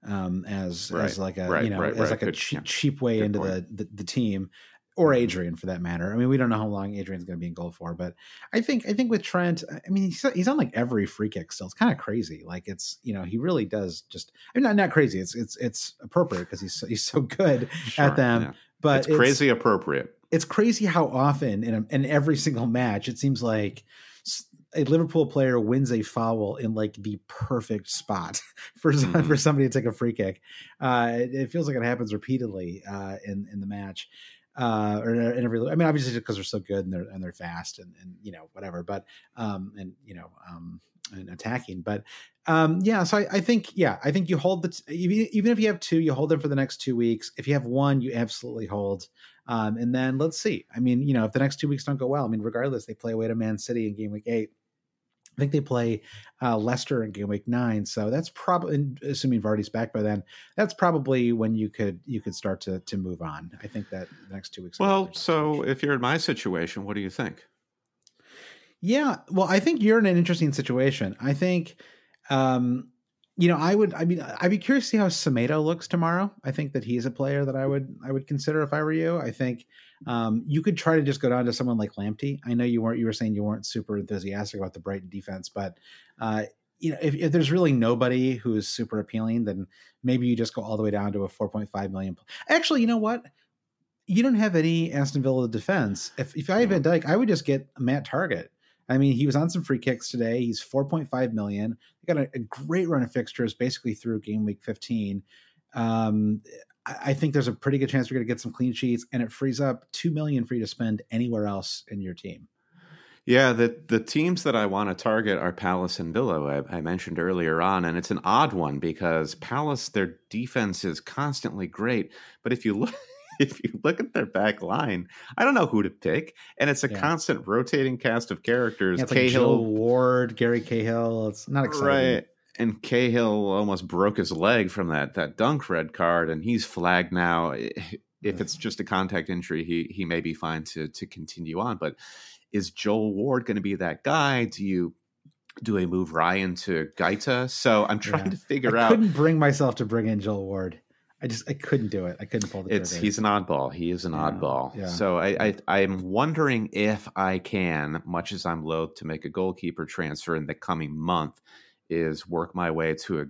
um, as Right, as like a right, you know right, as like a yeah. cheap way Good into. Mm-hmm. the, the the team or Adrian for that matter. I mean, we don't know how long Adrian's going to be in goal for, but I think I think with Trent, I mean, he's he's on like every free kick still. It's kind of crazy. Like it's you know he really does just. I mean, not not crazy. It's it's it's appropriate because he's so, he's so good Sure, them, yeah. but it's crazy appropriate. it's crazy how often in, a, in every single match it seems like a Liverpool player wins a foul in like the perfect spot for Mhm. for somebody to take a free kick. Uh, it, it feels like it happens repeatedly uh, in in the match. Uh, or in every, I mean, obviously because they're so good and they're and they're fast and, and you know whatever, but um and you know um and attacking, but um yeah. So I, I think yeah, I think you hold the t- even even if you have two, you hold them for the next two weeks. If you have one, you absolutely hold. Um, and then let's see. I mean, you know, if the next two weeks don't go well, I mean, regardless, they play away to Man City in game week eight. I think they play uh, Leicester in game week nine, so that's probably assuming Vardy's back by then. That's probably when you could you could start to to move on. I think that the next two weeks. Well, so if you're in my situation, what do you think? Yeah, well, I think you're in an interesting situation. I think, um, you know, I would. I mean, I'd be curious to see how Semedo looks tomorrow. I think that he's a player that I would I would consider if I were you. I think um, you could try to just go down to someone like Lamptey. I know you weren't. You were saying you weren't super enthusiastic about the Brighton defense, but uh, you know, if, if there's really nobody who is super appealing, then maybe you just go all the way down to a 4.5 million. Actually, you know what? You don't have any Aston Villa defense. If if I had Van Dijk, I would just get Matt Targett. I mean, he was on some free kicks today. He's 4.5 million. They got a, a great run of fixtures basically through game week 15. Um, I, I think there's a pretty good chance you're going to get some clean sheets, and it frees up two million for you to spend anywhere else in your team. Yeah, the the teams that I want to target are Palace and Villa. I, I mentioned earlier on, and it's an odd one because Palace, their defense is constantly great, but if you look. If you look at their back line, I don't know who to pick, and it's a Yeah. constant rotating cast of characters. Yeah, it's like Joe Ward, Gary Cahill. It's not exciting. right? And Cahill almost broke his leg from that that dunk red card, and he's flagged now. If it's just a contact injury, he he may be fine to to continue on. But is Joel Ward going to be that guy? Do you do a move Ryan to Guaita? So I'm trying Yeah. to figure I out. couldn't bring myself to bring in Joel Ward. I just I couldn't do it. I couldn't pull the It's trigger. he's an oddball. He is an Yeah, oddball. yeah. So I, I I'm wondering if I can, much as I'm loath to make a goalkeeper transfer in the coming month, is work my way to a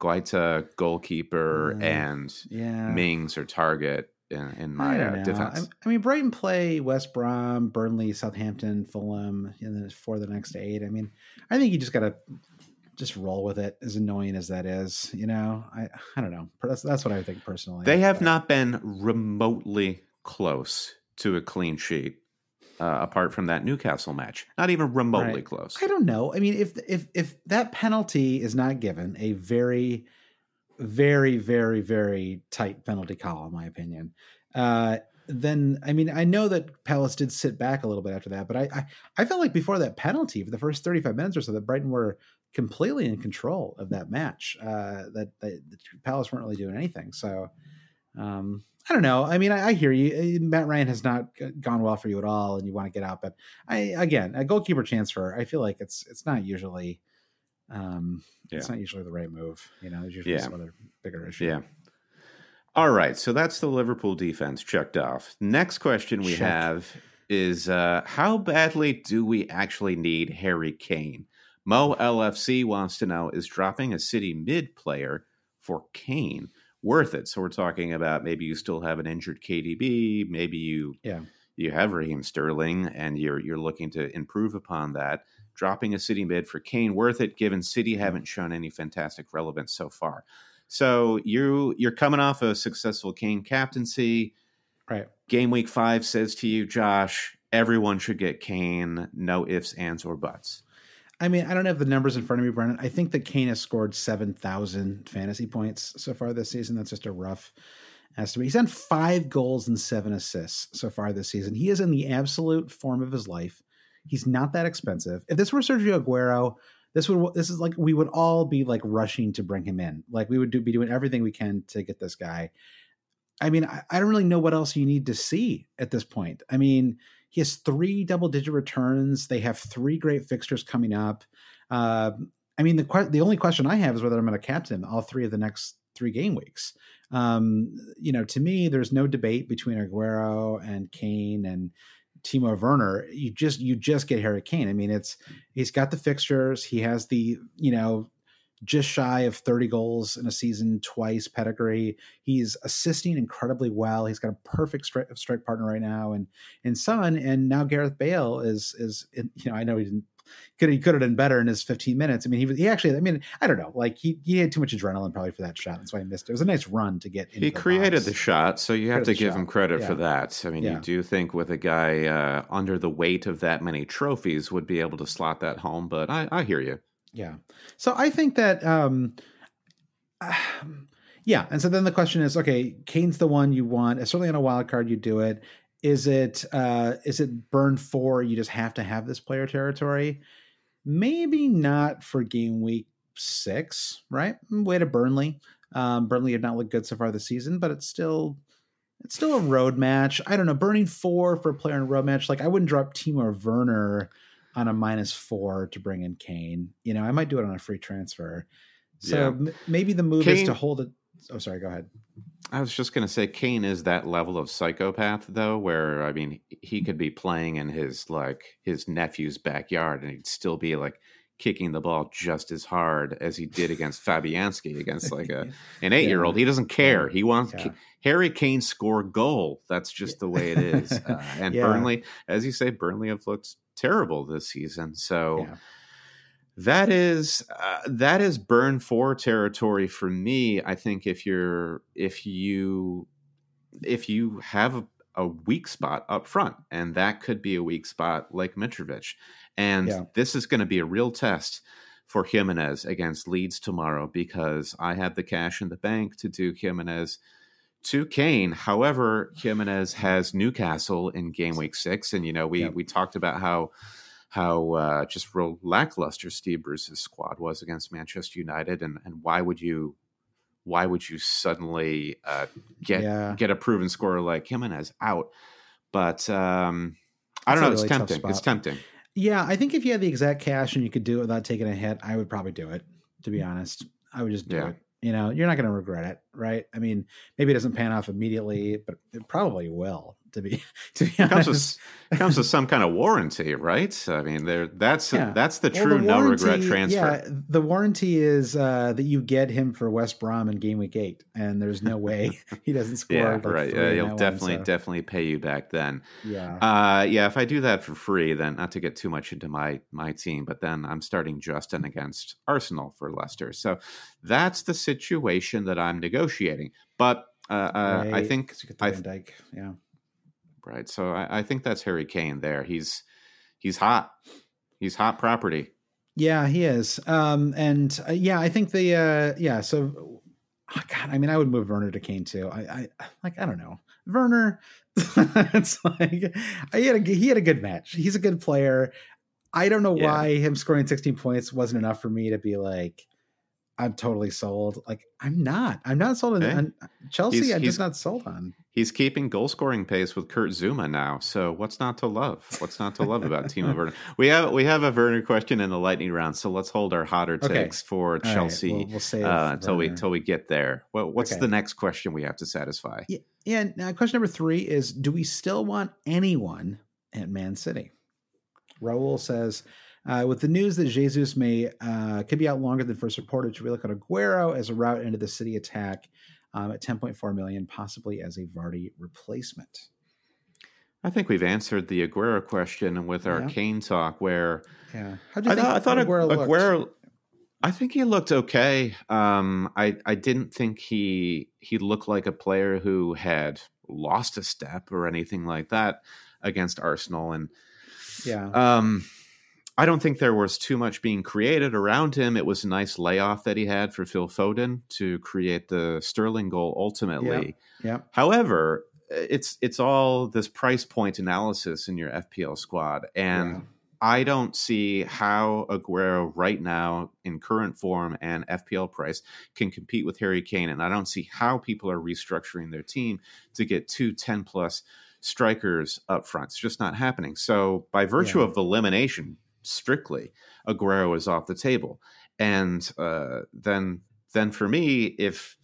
Guaita goalkeeper Yeah. and yeah. Mings or Targett in, in my uh, defense. I, I mean, Brighton play West Brom, Burnley, Southampton, Fulham, and then for the next eight. I mean, I think you just got to just roll with it. As annoying as that is, you know, I I don't know. That's that's what I think personally. They have But- not been remotely close to a clean sheet. Uh, apart from that Newcastle match, not even remotely Right. close. I don't know. I mean, if if if that penalty is not given, a very, very, very, very tight penalty call, in my opinion, uh, then I mean, I know that Palace did sit back a little bit after that, but I I, I felt like before that penalty, for the first thirty five minutes or so, that Brighton were completely in control of that match. Uh, that, that the Palace weren't really doing anything. So. Um, I don't know. I mean, I, I hear you. Uh, Matt Ryan has not gone well for you at all, and you want to get out. But I, again, a goalkeeper transfer, I feel like it's it's not usually, um, it's not usually the right move. You know, there's usually Yeah. some other bigger issue. Yeah. All right. So that's the Liverpool defense checked off. Next question we Check. have is uh, how badly do we actually need Harry Kane? Mo LFC wants to know is dropping a City mid player for Kane worth it? So we're talking about maybe you still have an injured KDB, maybe you Yeah. you have Raheem Sterling and you're you're looking to improve upon that. Dropping a City mid for Kane worth it given City haven't shown any fantastic relevance so far. So you you're coming off a successful Kane captaincy. Right. Game week five says to you, Josh, everyone should get Kane. No ifs, ands, or buts. I mean, I don't have the numbers in front of me, Brennan. I think that Kane has scored seven thousand fantasy points so far this season. That's just a rough estimate. He's had five goals and seven assists so far this season. He is in the absolute form of his life. He's not that expensive. If this were Sergio Aguero, this would this is like we would all be like rushing to bring him in. Like we would do, be doing everything we can to get this guy. I mean, I, I don't really know what else you need to see at this point. I mean, he has three double digit returns. They have three great fixtures coming up. Uh, I mean, the the only question I have is whether I'm going to captain all three of the next three game weeks. Um, you know, to me, there's no debate between Aguero and Kane and Timo Werner. You just you just get Harry Kane. I mean, it's he's got the fixtures. He has the you know just shy of 30 goals in a season twice pedigree. He's assisting incredibly well. He's got a perfect strike, strike partner right now, and and Son, and now Gareth Bale is is you know I know he didn't could he could have done better in his 15 minutes. I mean, he was he actually. I mean, I don't know. Like he he had too much adrenaline probably for that shot. That's why he missed it. It was a nice run to get. he the created box. the shot, so you have to give shot. him credit Yeah. for that. I mean, Yeah. you do think with a guy uh, under the weight of that many trophies would be able to slot that home, but I, I hear you. Yeah. So I think that um yeah, and so then the question is, okay, Kane's the one you want. Certainly on a wild card, you do it. Is it uh is it burn four? You just have to have this player territory. Maybe not for game week six, right? Way to Burnley. Um, Burnley have not looked good so far this season, but it's still it's still a road match. I don't know, burning four for a player in a road match. Like I wouldn't drop Timo Werner on a minus four to bring in Kane. You know, I might do it on a free transfer. So Yeah. m- maybe the move is to hold it. Oh, sorry. Go ahead. I was just going to say Kane is that level of psychopath though where I mean he could be playing in his like his nephew's backyard and he'd still be like kicking the ball just as hard as he did against Fabianski against like a an 8-year-old. He doesn't care. He wants Yeah. Harry Kane score goal. That's just the way it is. Uh, and Yeah. Burnley, as you say Burnley have looked terrible this season. So Yeah. that is uh, that is burn four territory for me. I think if you're if you if you have a, a weak spot up front, and that could be a weak spot like Mitrovic, and Yeah. this is going to be a real test for Jimenez against Leeds tomorrow because I have the cash in the bank to do Jimenez to Kane. However, Jimenez has Newcastle in game week six, and you know we Yep. we talked about how how uh, just real lackluster Steve Bruce's squad was against Manchester United, and and why would you why would you suddenly uh, get Yeah. get a proven scorer like Jimenez out? But um, I don't know. It's really tough tempting. It's tempting. Yeah, I think if you had the exact cash and you could do it without taking a hit, I would probably do it. To be honest, I would just do Yeah. it. You know, you're not going to regret it, right? I mean, maybe it doesn't pan off immediately, but it probably will. To be to be comes honest, with comes with some kind of warranty, right? I mean, there that's Yeah. that's the Well, true the no regret transfer. Yeah, the warranty is uh, that you get him for West Brom in game week eight, and there's no way he doesn't score. Yeah, like right. Yeah, he'll that one, definitely so, definitely pay you back then. yeah. Uh, yeah, if I do that for free, then not to get too much into my my team, but then I'm starting Justin against Arsenal for Leicester. So that's the situation that I'm negotiating. But uh, uh, I think think 'cause the I Van Dijk. Yeah. right. So I, I think that's Harry Kane. There, he's he's hot. He's hot property. Yeah, he is. Um, and uh, yeah, I think the uh, yeah. So, oh, God, I mean, I would move Werner to Kane too. I, I like, I don't know, Werner. it's like he had a he had a good match. He's a good player. I don't know Yeah. why him scoring 16 points wasn't enough for me to be like, I'm totally sold. Like, I'm not. I'm not sold on, Hey, on Chelsea. he's- I'm he's- just not sold on. He's keeping goal scoring pace with Kurt Zouma now. So what's not to love? What's not to love about Timo Werner? We have we have a Werner question in the lightning round. So let's hold our hotter Okay. takes for All right, Chelsea we'll, we'll save uh, until we until we get there. Well, what's Okay. the next question we have to satisfy? Yeah, yeah. Now, question number three is: Do we still want anyone at Man City? Raul says, uh, with the news that Jesus may uh, could be out longer than first reported, should we look at Aguero as a route into the City attack um, at 10.4 million, possibly as a Vardy replacement? I think we've answered the Aguero question with our Yeah. Kane talk, where Yeah, how do you I think thought, I thought Aguero, Aguero, looked? I think he looked okay. Um, I I didn't think he he looked like a player who had lost a step or anything like that against Arsenal, and Yeah, um, I don't think there was too much being created around him. It was a nice layoff that he had for Phil Foden to create the Sterling goal ultimately. yeah, However, it's it's all this price point analysis in your FPL squad, and Yeah. I don't see how Aguero right now in current form and FPL price can compete with Harry Kane, and I don't see how people are restructuring their team to get two 10 plus strikers up front. It's just not happening. So by virtue yeah. of elimination, strictly, Aguero is off the table. And uh, then then for me, if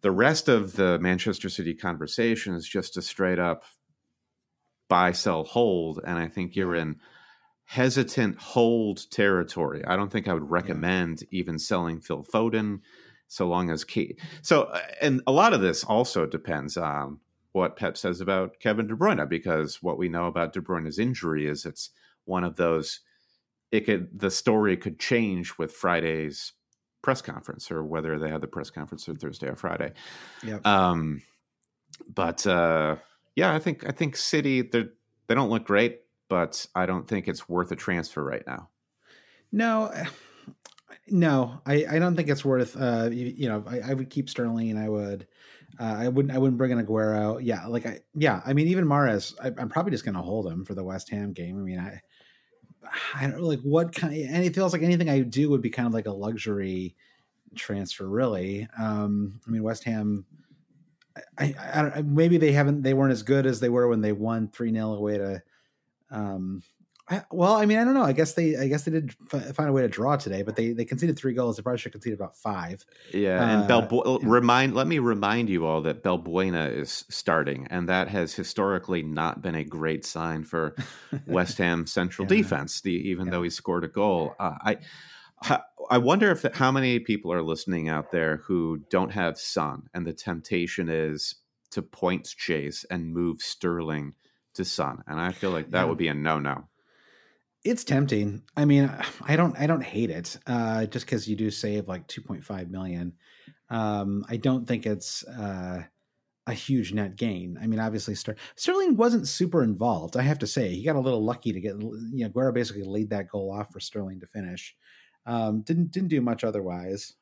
the rest of the Manchester City conversation is just a straight up buy, sell, hold, and I think you're in hesitant hold territory. I don't think I would recommend yeah. even selling Phil Foden so long as key. So, uh, and a lot of this also depends on what Pep says about Kevin De Bruyne, because what we know about De Bruyne's injury is it's one of those. It could the story could change with Friday's press conference, or whether they had the press conference on Thursday or Friday. Yeah. Um, but uh, yeah, I think I think City they they don't look great, but I don't think it's worth a transfer right now. No, no, I, I don't think it's worth. Uh, you, you know, I, I, would keep Sterling, and I would, uh, I wouldn't, I wouldn't bring in Aguero. Yeah, like I, yeah, I mean, even Mahrez, I, am probably just going to hold him for the West Ham game. I mean, I, I don't know, like what kind, and it feels like anything I do would be kind of like a luxury transfer, really. Um, I mean, West Ham. I, I, I don't, maybe they haven't, they weren't as good as they were when they won three 0 away to, um, I, well, I mean, I don't know. I guess they, I guess they did f- find a way to draw today, but they they conceded three goals. They probably should have conceded about five. Yeah, and uh, Bel remind. Let me remind you all that Balbuena is starting, and that has historically not been a great sign for West Ham central yeah. defense. The even yeah. though he scored a goal, uh, I. I wonder if how many people are listening out there who don't have Son, and the temptation is to points chase and move Sterling to Son, and I feel like that yeah. would be a no-no it's tempting. I mean, I don't I don't hate it. Uh, just because you do save like 2.5 million. Um, I don't think it's uh, a huge net gain. I mean, obviously Ster- Sterling wasn't super involved. I have to say, he got a little lucky to get. You know, Aguero basically laid that goal off for Sterling to finish. Um, didn't didn't do much otherwise.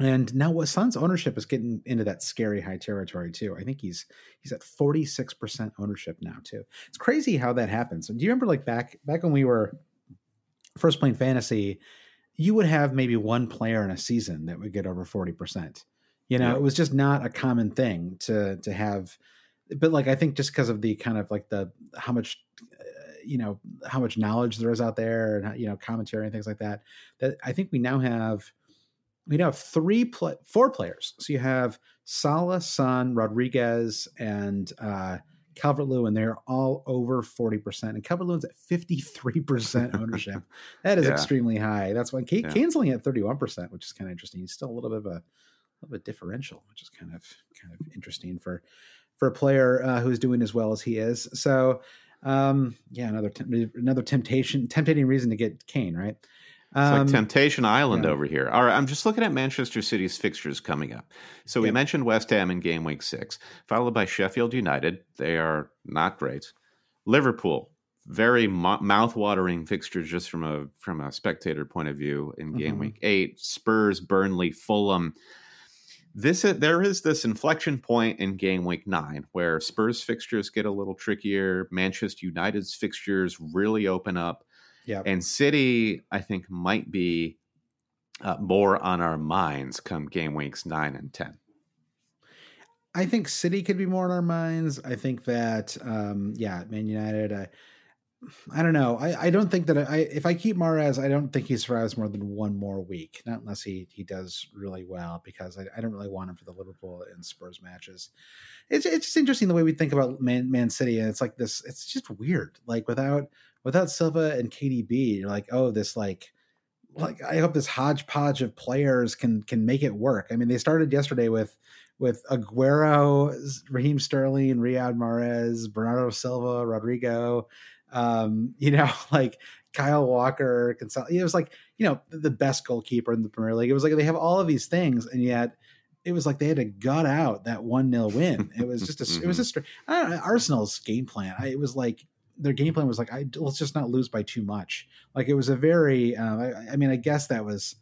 And now what Son's ownership is getting into that scary high territory too. I think he's he's at 46% ownership now too. It's crazy how that happens. Do you remember like back back when we were first playing fantasy, you would have maybe one player in a season that would get over 40%. You know, yeah. it was just not a common thing to to have but like I think just because of the kind of like the how much uh, you know how much knowledge there is out there and you know commentary and things like that that I think we now have we now have three, play, four players. So you have Salah, Son, Rodriguez, and uh, Calvert Lewin. They're all over 40%. And Calvert Lewin's at 53% ownership. that is yeah. extremely high. That's why Kane, yeah. Kane's only at 31%, which is kind of interesting. He's still a little bit of a, a little bit differential, which is kind of kind of interesting for for a player uh, who's doing as well as he is. So um, yeah, another another temptation, temptating reason to get Kane, right? It's um, like Temptation Island yeah. over here. All right, I'm just looking at Manchester City's fixtures coming up. So we mentioned West Ham in game week six, followed by Sheffield United. They are not great. Liverpool, very mouth-watering fixtures just from a from a spectator point of view in game mm-hmm. week eight. Spurs, Burnley, Fulham. This there is this inflection point in game week nine where Spurs fixtures get a little trickier. Manchester United's fixtures really open up yeah. And City, I think, might be uh, more on our minds come game weeks nine and 10. I think City could be more on our minds. I think that, um, yeah, Man United, I, I don't know. I, I don't think that I, if I keep Mahrez, I don't think he survives more than one more week, not unless he, he does really well, because I, I don't really want him for the Liverpool and Spurs matches. It's, it's just interesting the way we think about Man, Man City. And it's like this, it's just weird. Like without, without Silva and KDB, you're like, oh, this like like I hope this hodgepodge of players can can make it work. I mean, they started yesterday with with Aguero, Raheem Sterling, Riyad Mahrez, Bernardo Silva, Rodrigo, um, you know, like Kyle Walker. It was like, you know, the best goalkeeper in the Premier League. It was like they have all of these things, and yet it was like they had to gut out that one nil win. It was just a, it was just Arsenal's game plan. I, it was like their game plan was like, I, let's just not lose by too much. Like it was a very, uh, I, I, mean, I guess that was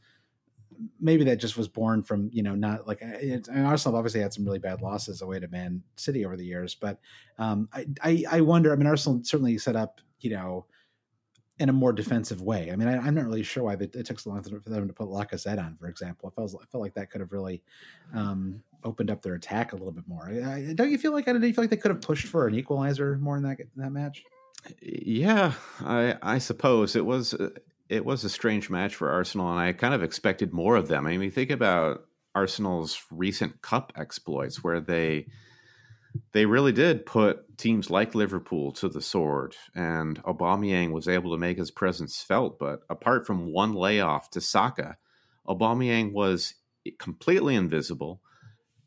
maybe that just was born from you know not like it, and Arsenal obviously had some really bad losses away to Man City over the years, but um, I, I I wonder. I mean, Arsenal certainly set up you know in a more defensive way. I mean, I, am not really sure why it took so long for them to put Lacazette on, for example. I felt, I felt like that could have really um, opened up their attack a little bit more. I, don't you feel like I don't you feel like they could have pushed for an equalizer more in that in that match? Yeah, I I suppose it was uh, it was a strange match for Arsenal, and I kind of expected more of them. I mean, think about Arsenal's recent cup exploits, where they they really did put teams like Liverpool to the sword, and Aubameyang was able to make his presence felt. But apart from one layoff to Saka, Aubameyang was completely invisible.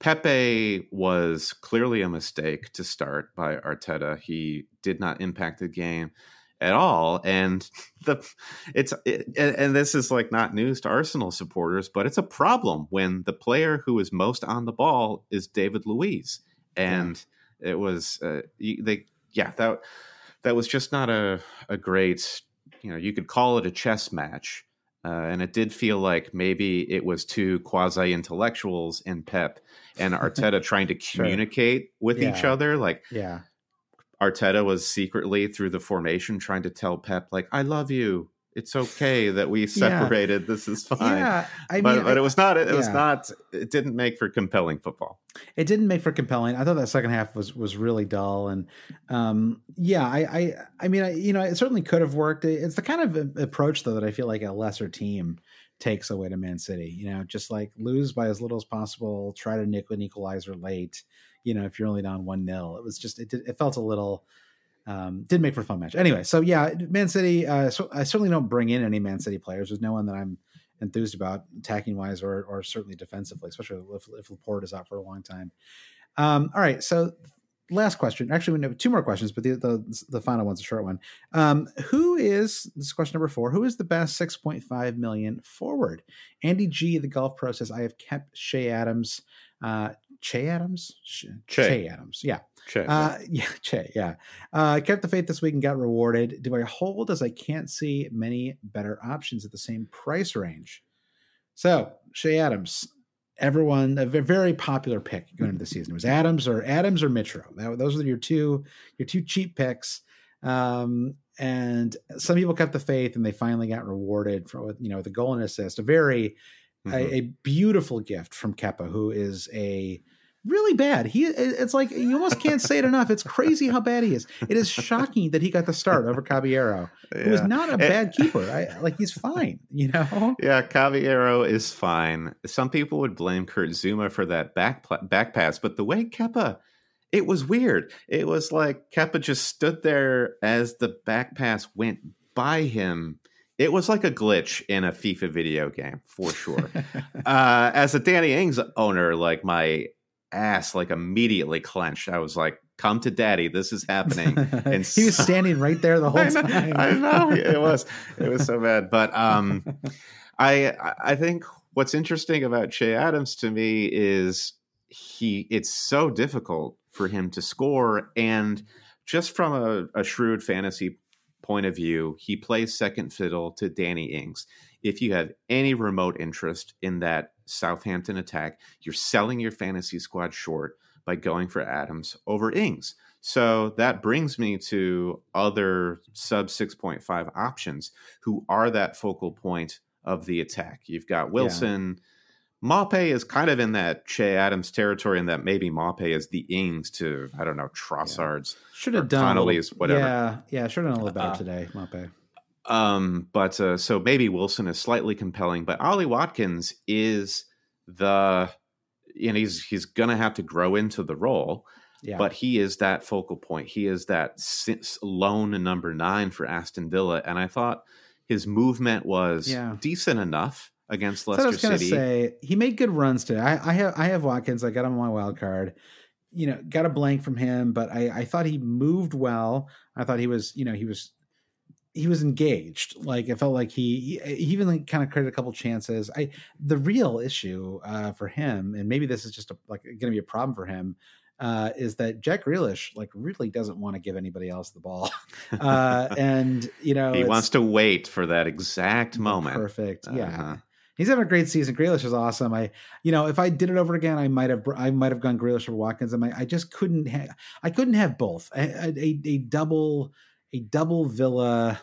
Pepe was clearly a mistake to start by Arteta. He did not impact the game at all, and the it's it, and this is like not news to Arsenal supporters, but it's a problem when the player who is most on the ball is David Luiz and yeah. it was uh, they yeah that that was just not a a great you know you could call it a chess match. Uh, and it did feel like maybe it was two quasi intellectuals in Pep and Arteta trying to communicate sure. with yeah. each other. Like, yeah, Arteta was secretly through the formation trying to tell Pep, like, "I love you it's okay that we separated. Yeah. This is fine. Yeah, I mean, but, but it was not. It, yeah. was not. It didn't make for compelling football. It didn't make for compelling. I thought that second half was was really dull, and um, yeah, I, I, I mean, I, you know, it certainly could have worked. It's the kind of approach though that I feel like a lesser team takes away to Man City. You know, just like lose by as little as possible, try to nick an equalizer late. You know, if you're only down one 0 it was just it. Did, it felt a little um, did make for a fun match. Anyway, so yeah, Man City. Uh, so I certainly don't bring in any Man City players. There's no one that I'm enthused about attacking wise or or certainly defensively, especially if, if Laporte is out for a long time. Um, all right, so last question. Actually, we have two more questions, but the the, the final one's a short one. Um, who is this is question number four? Who is the best six point five million forward? Andy G, the golf pro says I have kept Che Adams. Uh, che Adams, che. che Adams, yeah, Che, uh, yeah, Che, yeah. Uh, kept the faith this week and got rewarded. Do I hold as I can't see many better options at the same price range? So, Che Adams, everyone, a very popular pick going into the season. It was Adams or Adams or Mitro. That, those are your two, your two cheap picks. Um, and some people kept the faith and they finally got rewarded for, you know, the goal and assist. A very, mm-hmm. a, a beautiful gift from Kepa, who is a, really bad. He it's like you almost can't say it enough. It's crazy how bad he is. It is shocking that he got the start over Caballero, yeah. who is not a bad keeper. I, like he's fine, you know. Yeah, Caballero is fine. Some people would blame Kurt Zouma for that back back pass, but the way Kepa it was weird. It was like Kepa just stood there as the back pass went by him. It was like a glitch in a FIFA video game for sure. uh, as a Danny Ings owner, like my ass like immediately clenched. I was like, "Come to daddy, this is happening." And he was standing right there the whole I know, time. I know it was it was so bad, but um, I I think what's interesting about Che Adams to me is he it's so difficult for him to score and just from a, a shrewd fantasy point of view, he plays second fiddle to Danny Ings. If you have any remote interest in that Southampton attack, you're selling your fantasy squad short by going for Adams over Ings. So that brings me to other sub 6.5 options who are that focal point of the attack. You've got Wilson. Yeah. Maupay is kind of in that Che Adams territory, and that maybe Maupay is the Ings to I don't know Trossard's. Yeah. Should have done Connolly's, whatever. Yeah, yeah, should have done a little better uh, today, Maupay. Um, but uh, so maybe Wilson is slightly compelling, but Ollie Watkins is the you know he's he's gonna have to grow into the role. Yeah. But he is that focal point. He is that lone number nine for Aston Villa, and I thought his movement was yeah. decent enough against Leicester so I was gonna City. Say he made good runs today. I, I have I have Watkins. I got him on my wild card. You know, got a blank from him, but I, I thought he moved well. I thought he was, you know, he was he was engaged. Like it felt like he, he even like kind of created a couple chances. I the real issue uh, for him, and maybe this is just a, like going to be a problem for him, uh, is that Jack Grealish like really doesn't want to give anybody else the ball, uh, and you know he wants to wait for that exact moment. Perfect, yeah. Uh-huh. He's having a great season. Grealish is awesome. I, you know, if I did it over again, I might have, I might have gone Grealish or Watkins. I, I just couldn't have, I couldn't have both. A double a double Villa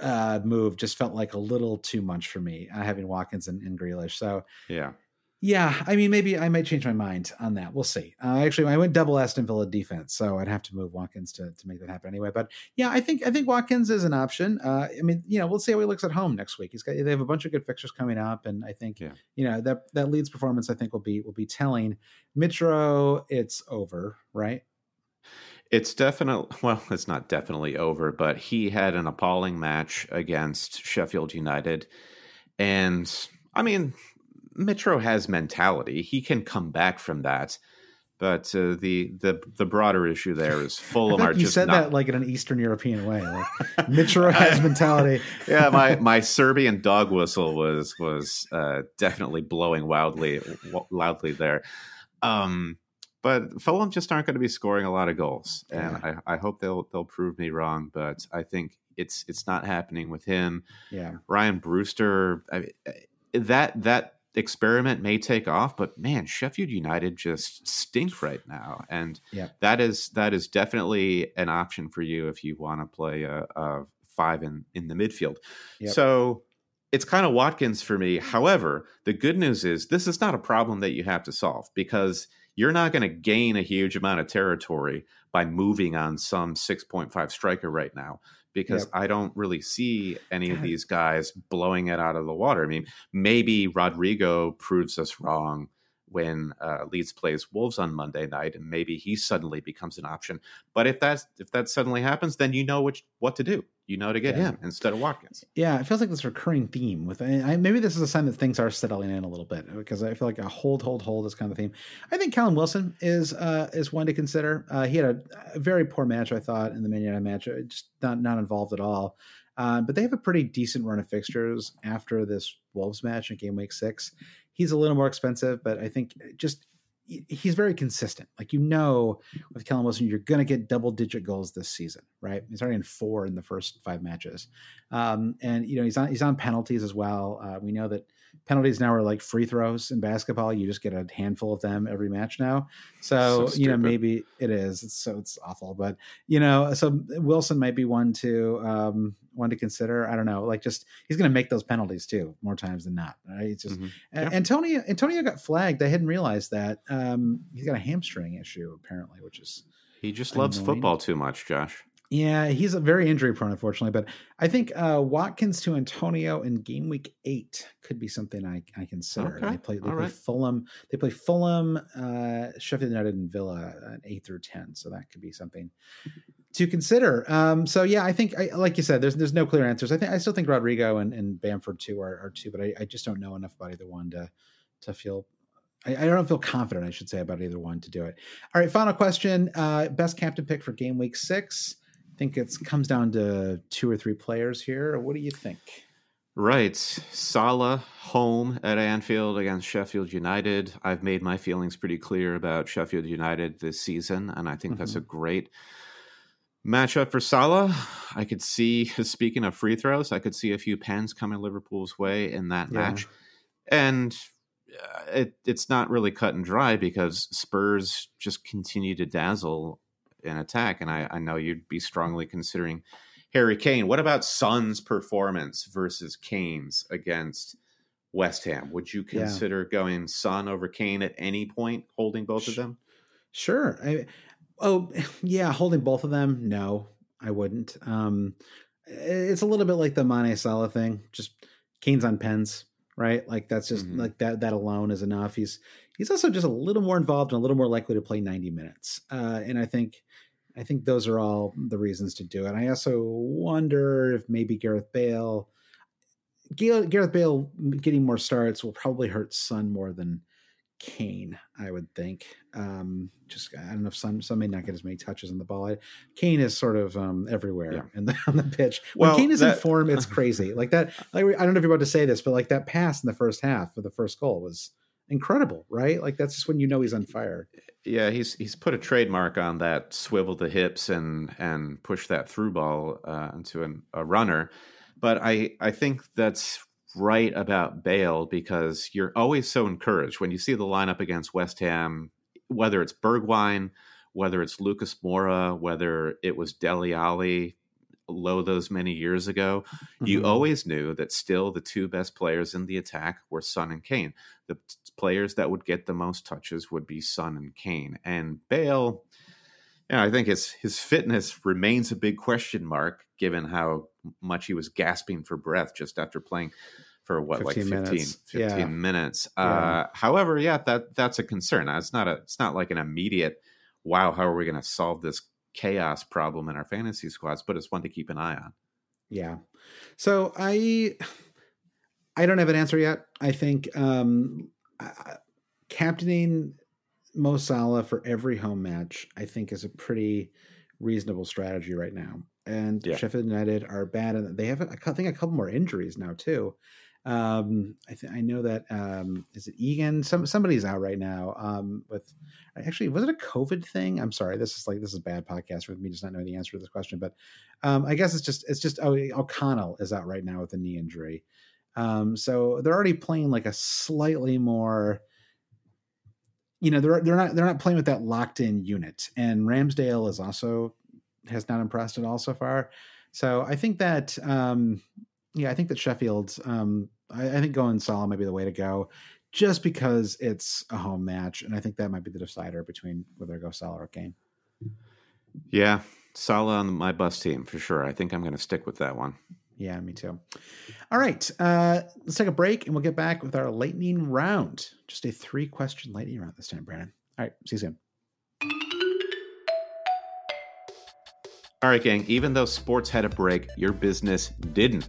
uh, move just felt like a little too much for me, uh, having Watkins and, and Grealish. So yeah, yeah, I mean, maybe I might change my mind on that. We'll see. Uh, actually, I went double Aston Villa defense, so I'd have to move Watkins to, to make that happen anyway. But yeah, I think I think Watkins is an option. Uh, I mean, you know, we'll see how he looks at home next week. He's got they have a bunch of good fixtures coming up, and I think yeah. you know that that Leeds performance I think will be will be telling. Mitro, it's over, right? It's definitely well, it's not definitely over, but he had an appalling match against Sheffield United, and I mean Mitro has mentality. He can come back from that. But uh, the the the broader issue there is Fulham are you just said not... that like in an Eastern European way. Like, Mitro has mentality. yeah, my my Serbian dog whistle was was uh, definitely blowing wildly loudly there. Um, but Fulham just aren't going to be scoring a lot of goals, and yeah. I, I hope they'll they'll prove me wrong. But I think it's it's not happening with him. Yeah, Ryan Brewster. I, that that experiment may take off, but man, Sheffield United just stink right now, and yeah. that is that is definitely an option for you if you want to play a, a, five in in the midfield. Yep. So it's kind of Watkins for me. However, the good news is this is not a problem that you have to solve because you're not going to gain a huge amount of territory by moving on some 6.5 striker right now because yep. I don't really see any of these guys blowing it out of the water. I mean, maybe Rodrigo proves us wrong when uh, Leeds plays Wolves on Monday night, and maybe he suddenly becomes an option. But if that if that suddenly happens, then you know which what to do. You know to get yeah. him instead of Watkins. Yeah, it feels like this recurring theme with I, maybe this is a sign that things are settling in a little bit because I feel like a hold, hold, hold is kind of the theme. I think Callum Wilson is uh, is one to consider. Uh, he had a, a, very poor match, I thought, in the Man United match, uh, just not not involved at all. Uh, but they have a pretty decent run of fixtures after this Wolves match in game week six. He's a little more expensive, but I think just he's very consistent. Like you know, with Callum Wilson, you're going to get double digit goals this season, right? He's already in four in the first five matches, um, and you know he's on he's on penalties as well. Uh, we know that penalties now are like free throws in basketball. You just get a handful of them every match now. So, so you know, maybe it is. It's, so it's awful, but you know, so Wilson might be one to um, one to consider. I don't know. Like, just he's going to make those penalties too more times than not. Right? It's just mm-hmm. yeah. Antonio. Antonio got flagged. I hadn't realized that. Um, he's got a hamstring issue apparently, which is he just annoying. loves football too much, Josh. Yeah, he's a very injury prone, unfortunately. But I think uh, Watkins to Antonio in game week eight could be something I, I consider. Okay. They play they play right. Fulham. They play Fulham, uh, Sheffield United, and Villa at eight through ten. So that could be something to consider. Um, so yeah, I think I, like you said, there's there's no clear answers. I think I still think Rodrigo and, and Bamford too are, are two, but I, I just don't know enough about either one to to feel I, I, don't feel confident, I should say, about either one to do it. All right, final question. Uh, best captain pick for game week six think it comes down to two or three players here. What do you think? Right. Salah home at Anfield against Sheffield United. I've made my feelings pretty clear about Sheffield United this season, and I think mm-hmm. that's a great matchup for Salah. I could see, speaking of free throws, I could see a few pens coming Liverpool's way in that yeah. match. And uh, it, it's not really cut and dry because Spurs just continue to dazzle in attack. And I, I know you'd be strongly considering Harry Kane. What about Son's performance versus Kane's against West Ham? Would you consider yeah. going Son over Kane at any point, holding both of them? Sure. I, oh, yeah, holding both of them. No, I wouldn't. Um, it's a little bit like the Mane Salah thing. Just Kane's on pens, right? Like that's just mm-hmm. like that. That alone is enough. He's he's also just a little more involved and a little more likely to play 90 minutes. Uh, and I think I think those are all the reasons to do it. I also wonder if maybe Gareth Bale, Gareth Bale getting more starts will probably hurt Son more than Kane. I would think. Um, just I don't know if Son Son may not get as many touches on the ball. I, Kane is sort of um, everywhere yeah. in the, on the pitch. When well, Kane is that, in form, it's crazy. like that. Like, I don't know if you're about to say this, but like that pass in the first half of the first goal was incredible, right? Like that's just when you know he's on fire. Yeah, he's he's put a trademark on that swivel the hips and and push that through ball uh, into an, a runner. But I I think that's right about Bale because you're always so encouraged when you see the lineup against West Ham, whether it's Bergwijn, whether it's Lucas Moura, whether it was Dele Alli. low those many years ago, mm-hmm. you always knew that still the two best players in the attack were Son and Kane. The players that would get the most touches would be Son and Kane. And Bale, yeah, I think his his fitness remains a big question mark given how much he was gasping for breath just after playing for what 15 like 15 minutes. 15 yeah. minutes. Yeah. Uh, however, yeah, that that's a concern. It's not a it's not like an immediate wow, how are we going to solve this chaos problem in our fantasy squads, but it's one to keep an eye on. Yeah. So I I don't have an answer yet. I think um captaining Mo Salah for every home match, I think, is a pretty reasonable strategy right now. And yeah. Sheffield United are bad, and they have, I think, a couple more injuries now too. Um, I, th- I know that um, is it Egan? Some somebody's out right now. Um, with actually, was it a COVID thing? I'm sorry. This is like this is a bad podcast with me just not knowing the answer to this question. But um, I guess it's just it's just oh O'Connell is out right now with a knee injury. Um, so they're already playing like a slightly more you know they're they're not they're not playing with that locked in unit and Ramsdale is also has not impressed at all so far so I think that um yeah I think that Sheffield um I, I think going Salah might be the way to go, just because it's a home match, and I think that might be the decider between whether I go Salah or Kane. Yeah, Salah on my bus team for sure. I think I'm going to stick with that one. Yeah, me too. All right, uh, let's take a break, and we'll get back with our lightning round. Just a three question lightning round this time, Brandon. All right, see you soon. All right, gang. Even though sports had a break, your business didn't.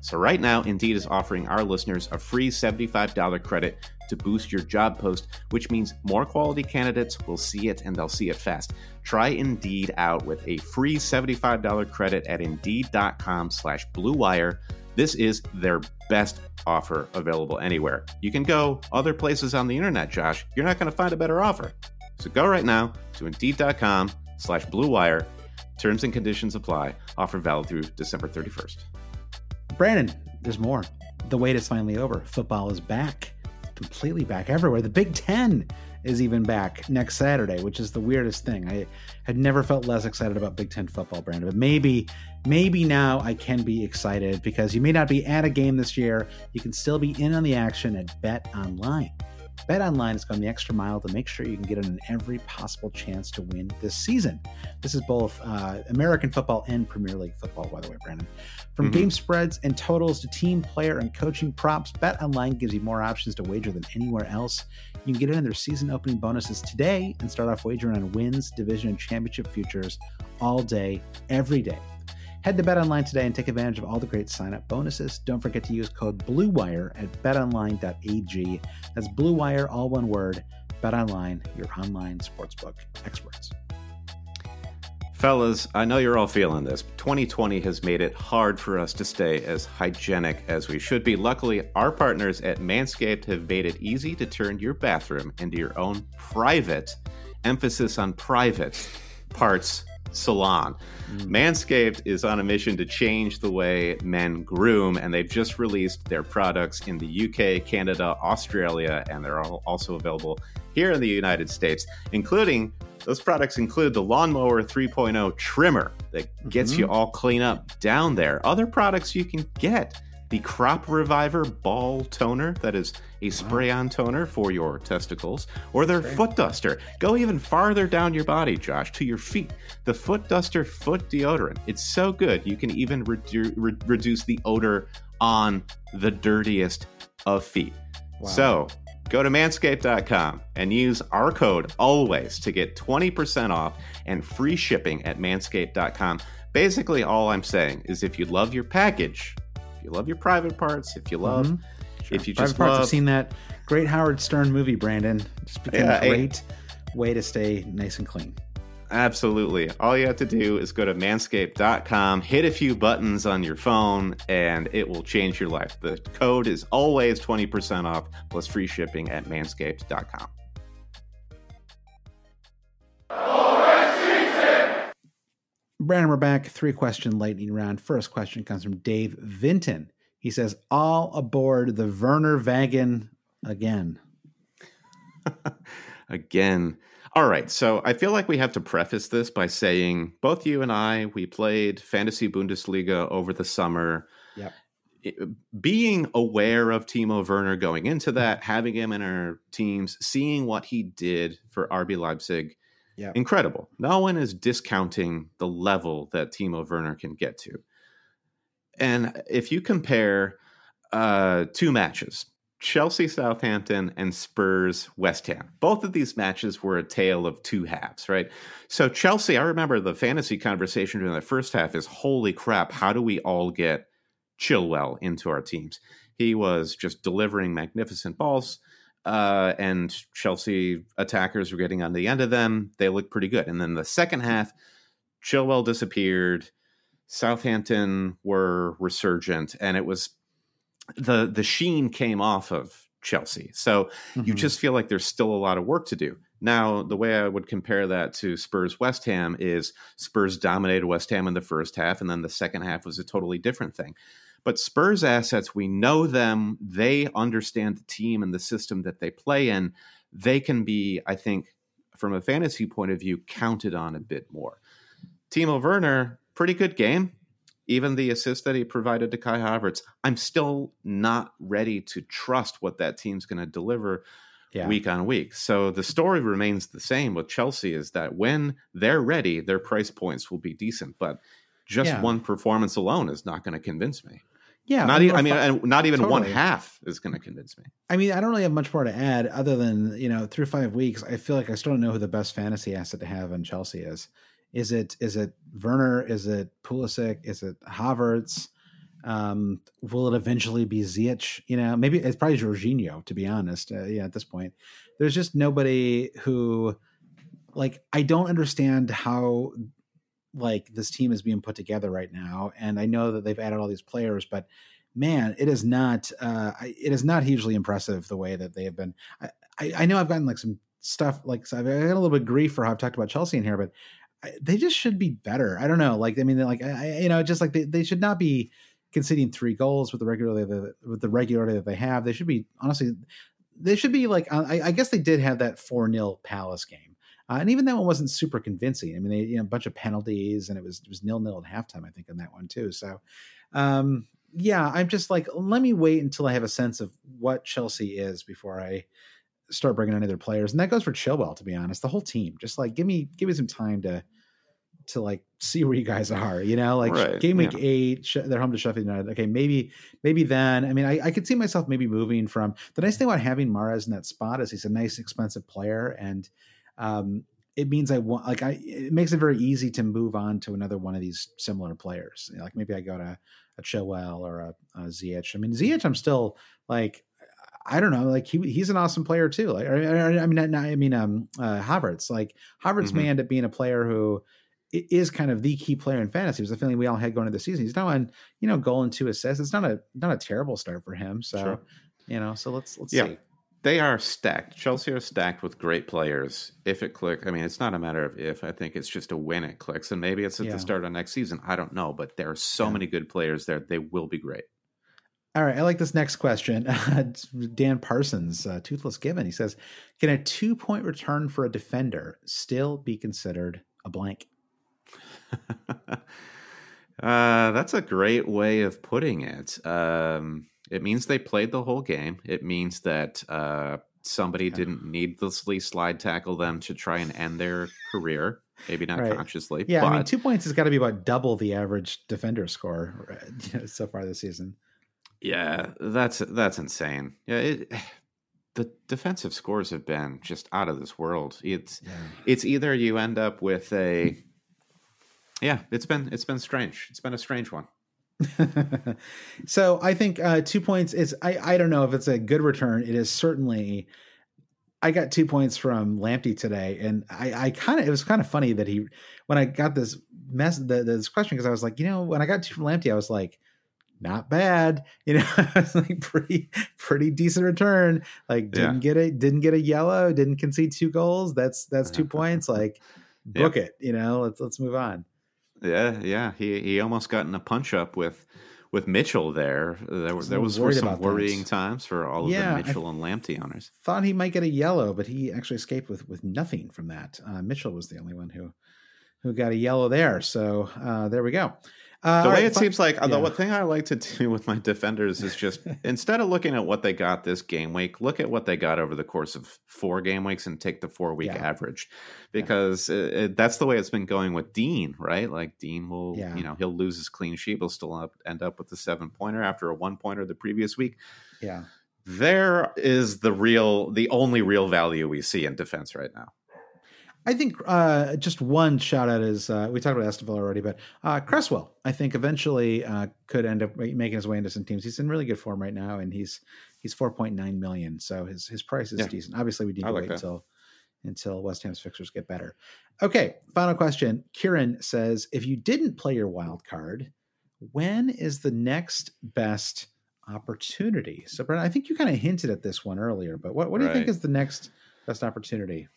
So, right now, Indeed is offering our listeners a free $75 credit to boost your job post, which means more quality candidates will see it and they'll see it fast. Try Indeed out with a free $75 credit at Indeed.com slash BlueWire. This is their best offer available anywhere. You can go other places on the internet, Josh. You're not going to find a better offer. So go right now to Indeed.com slash BlueWire. Terms and conditions apply. Offer valid through December 31st. Brandon, there's more. The wait is finally over. Football is back, completely back everywhere. The Big Ten is even back next Saturday, which is the weirdest thing. I had never felt less excited about Big Ten football, Brandon. But maybe, maybe now I can be excited because you may not be at a game this year. You can still be in on the action at Bet Online. BetOnline has gone the extra mile to make sure you can get in every possible chance to win this season. This is both uh, American football and Premier League football, by the way, Brandon. From mm-hmm. game spreads and totals to team, player, and coaching props, BetOnline gives you more options to wager than anywhere else. You can get in their season opening bonuses today and start off wagering on wins, division, and championship futures all day, every day. Head to BetOnline today and take advantage of all the great sign-up bonuses. Don't forget to use code BLUEWIRE at betonline.ag. That's BLUEWIRE, all one word. BetOnline, your online sportsbook experts. Fellas, I know you're all feeling this. 2020 has made it hard for us to stay as hygienic as we should be. Luckily, our partners at Manscaped have made it easy to turn your bathroom into your own private, emphasis on private, parts salon. Mm. Manscaped is on a mission to change the way men groom, and they've just released their products in the UK, Canada, Australia, and they're also available here in the United States, including those products include the Lawnmower 3.0 trimmer that gets mm-hmm. you all clean up down there. Other products you can get the Crop Reviver Ball Toner, that is a spray on toner for your testicles, or their. Foot Duster. Go even farther down your body, Josh, to your feet. The Foot Duster Foot Deodorant. It's so good, you can even redu- re- reduce the odor on the dirtiest of feet. Wow. So, Go to manscaped.com and use our code always to get 20% off and free shipping at manscaped.com. Basically, all I'm saying is if you love your package, if you love your private parts, if you love, mm-hmm. sure. if you private just parts, love, I've seen that great Howard Stern movie, Brandon. Just became yeah, a great way to stay nice and clean. Absolutely. All you have to do is go to manscaped.com, hit a few buttons on your phone, and it will change your life. The code is always 20% off plus free shipping at manscaped.com. Brandon, we're back. Three question lightning round. First question comes from Dave Vinton. He says, All aboard the Werner wagon again. again. All right. So I feel like we have to preface this by saying both you and I, we played Fantasy Bundesliga over the summer. Yep. Being aware of Timo Werner going into that, having him in our teams, seeing what he did for RB Leipzig, yep. incredible. No one is discounting the level that Timo Werner can get to. And if you compare uh, two matches, Chelsea Southampton and Spurs West Ham. Both of these matches were a tale of two halves, right? So Chelsea, I remember the fantasy conversation during the first half is holy crap, how do we all get Chilwell into our teams? He was just delivering magnificent balls. Uh, and Chelsea attackers were getting on the end of them. They looked pretty good. And then the second half, Chilwell disappeared. Southampton were resurgent, and it was the the sheen came off of Chelsea. So mm-hmm. you just feel like there's still a lot of work to do. Now, the way I would compare that to Spurs West Ham is Spurs dominated West Ham in the first half, and then the second half was a totally different thing. But Spurs assets, we know them. They understand the team and the system that they play in. They can be, I think, from a fantasy point of view, counted on a bit more. Timo Werner, pretty good game even the assist that he provided to Kai Havertz, I'm still not ready to trust what that team's going to deliver yeah. week on week. So the story remains the same with Chelsea is that when they're ready, their price points will be decent, but just yeah. one performance alone is not going to convince me. Yeah, not even. I mean, and not even totally. one half is going to convince me. I mean, I don't really have much more to add other than you know, through five weeks, I feel like I still don't know who the best fantasy asset to have in Chelsea is. Is it is it Werner? Is it Pulisic? Is it Havertz? Um, will it eventually be Ziyech? You know, maybe it's probably Jorginho. To be honest, uh, yeah, at this point, there's just nobody who, like, I don't understand how like this team is being put together right now. And I know that they've added all these players, but man, it is not uh, it is not hugely impressive the way that they have been. I, I, I know I've gotten like some stuff like so I've got a little bit grief for how I've talked about Chelsea in here, but they just should be better. I don't know. Like, I mean, like, I, you know, just like they, they should not be conceding three goals with the regularity that, with the regularity that they have. They should be honestly, they should be like. Uh, I, I guess they did have that four 0 Palace game, uh, and even that one wasn't super convincing. I mean, they you know a bunch of penalties, and it was it was nil nil at halftime. I think on that one too. So, um, yeah, I'm just like, let me wait until I have a sense of what Chelsea is before I start bringing in other players, and that goes for Chilwell. To be honest, the whole team. Just like give me give me some time to to like see where you guys are. You know, like right, game week yeah. eight, they're home to Sheffield United. Okay, maybe maybe then. I mean, I, I could see myself maybe moving from the nice thing about having Mahrez in that spot is he's a nice expensive player and. Um, it means I want like I it makes it very easy to move on to another one of these similar players. You know, like maybe I go to a Chilwell or a, a Ziyech. I mean Ziyech, I'm still like I don't know, like he he's an awesome player too. Like I, I mean, I mean, um, uh, Havertz, like Havertz mm-hmm. may end up being a player who is kind of the key player in fantasy. It was the feeling we all had going into the season. He's now on, you know, goal and two assists. It's not a not a terrible start for him. So, sure. you know, so let's let's yeah. see. They are stacked. Chelsea are stacked with great players. If it clicks, I mean, it's not a matter of if. I think it's just a when it clicks, and maybe it's at yeah. the start of next season. I don't know, but there are so yeah. many good players there. They will be great. All right, I like this next question. Dan Parsons, uh, Toothless Gibbon, he says, "Can a two-point return for a defender still be considered a blank?" uh, that's a great way of putting it. Um, it means they played the whole game. It means that uh, somebody yeah. didn't needlessly slide tackle them to try and end their career. Maybe not right. consciously. Yeah, but... I mean, two points has got to be about double the average defender score so far this season. Yeah, that's that's insane. Yeah, it, the defensive scores have been just out of this world. It's yeah. it's either you end up with a yeah, it's been it's been strange. It's been a strange one. so I think uh, two points is I I don't know if it's a good return. It is certainly I got two points from Lamptey today, and I, I kind of it was kind of funny that he when I got this mess the, this question because I was like, you know, when I got two from Lamptey, I was like, not bad, you know, it's like pretty pretty decent return. Like didn't yeah. get it, didn't get a yellow, didn't concede two goals. That's that's two points. Like book it, you know. Let's let's move on. Yeah, yeah. He he almost got in a punch up with with Mitchell there. There was there was were some worrying times for all of yeah, the Mitchell I and Lamptey owners. Thought he might get a yellow, but he actually escaped with with nothing from that. Uh, Mitchell was the only one who who got a yellow there. So uh, there we go. Uh, the way right, it seems like, uh, yeah. the thing I like to do with my defenders is just instead of looking at what they got this game week, look at what they got over the course of four game weeks and take the four week yeah. average, because yeah. it, it, that's the way it's been going with Dean, right? Like Dean will, you know, he'll lose his clean sheet, he'll still up, end up with the seven pointer after a one pointer the previous week. Yeah, there is the real, the only real value we see in defense right now. I think uh, just one shout out is uh, we talked about Estevall already, but uh, Cresswell, I think eventually uh, could end up making his way into some teams. He's in really good form right now, and he's he's four point nine million, so his his price is yeah. decent. Obviously, we need to like wait that. until until West Ham's fixtures get better. Okay, final question. Kieran says, if you didn't play your wild card, when is the next best opportunity? So, Brent, I think you kind of hinted at this one earlier, but what, what do right. you think is the next best opportunity?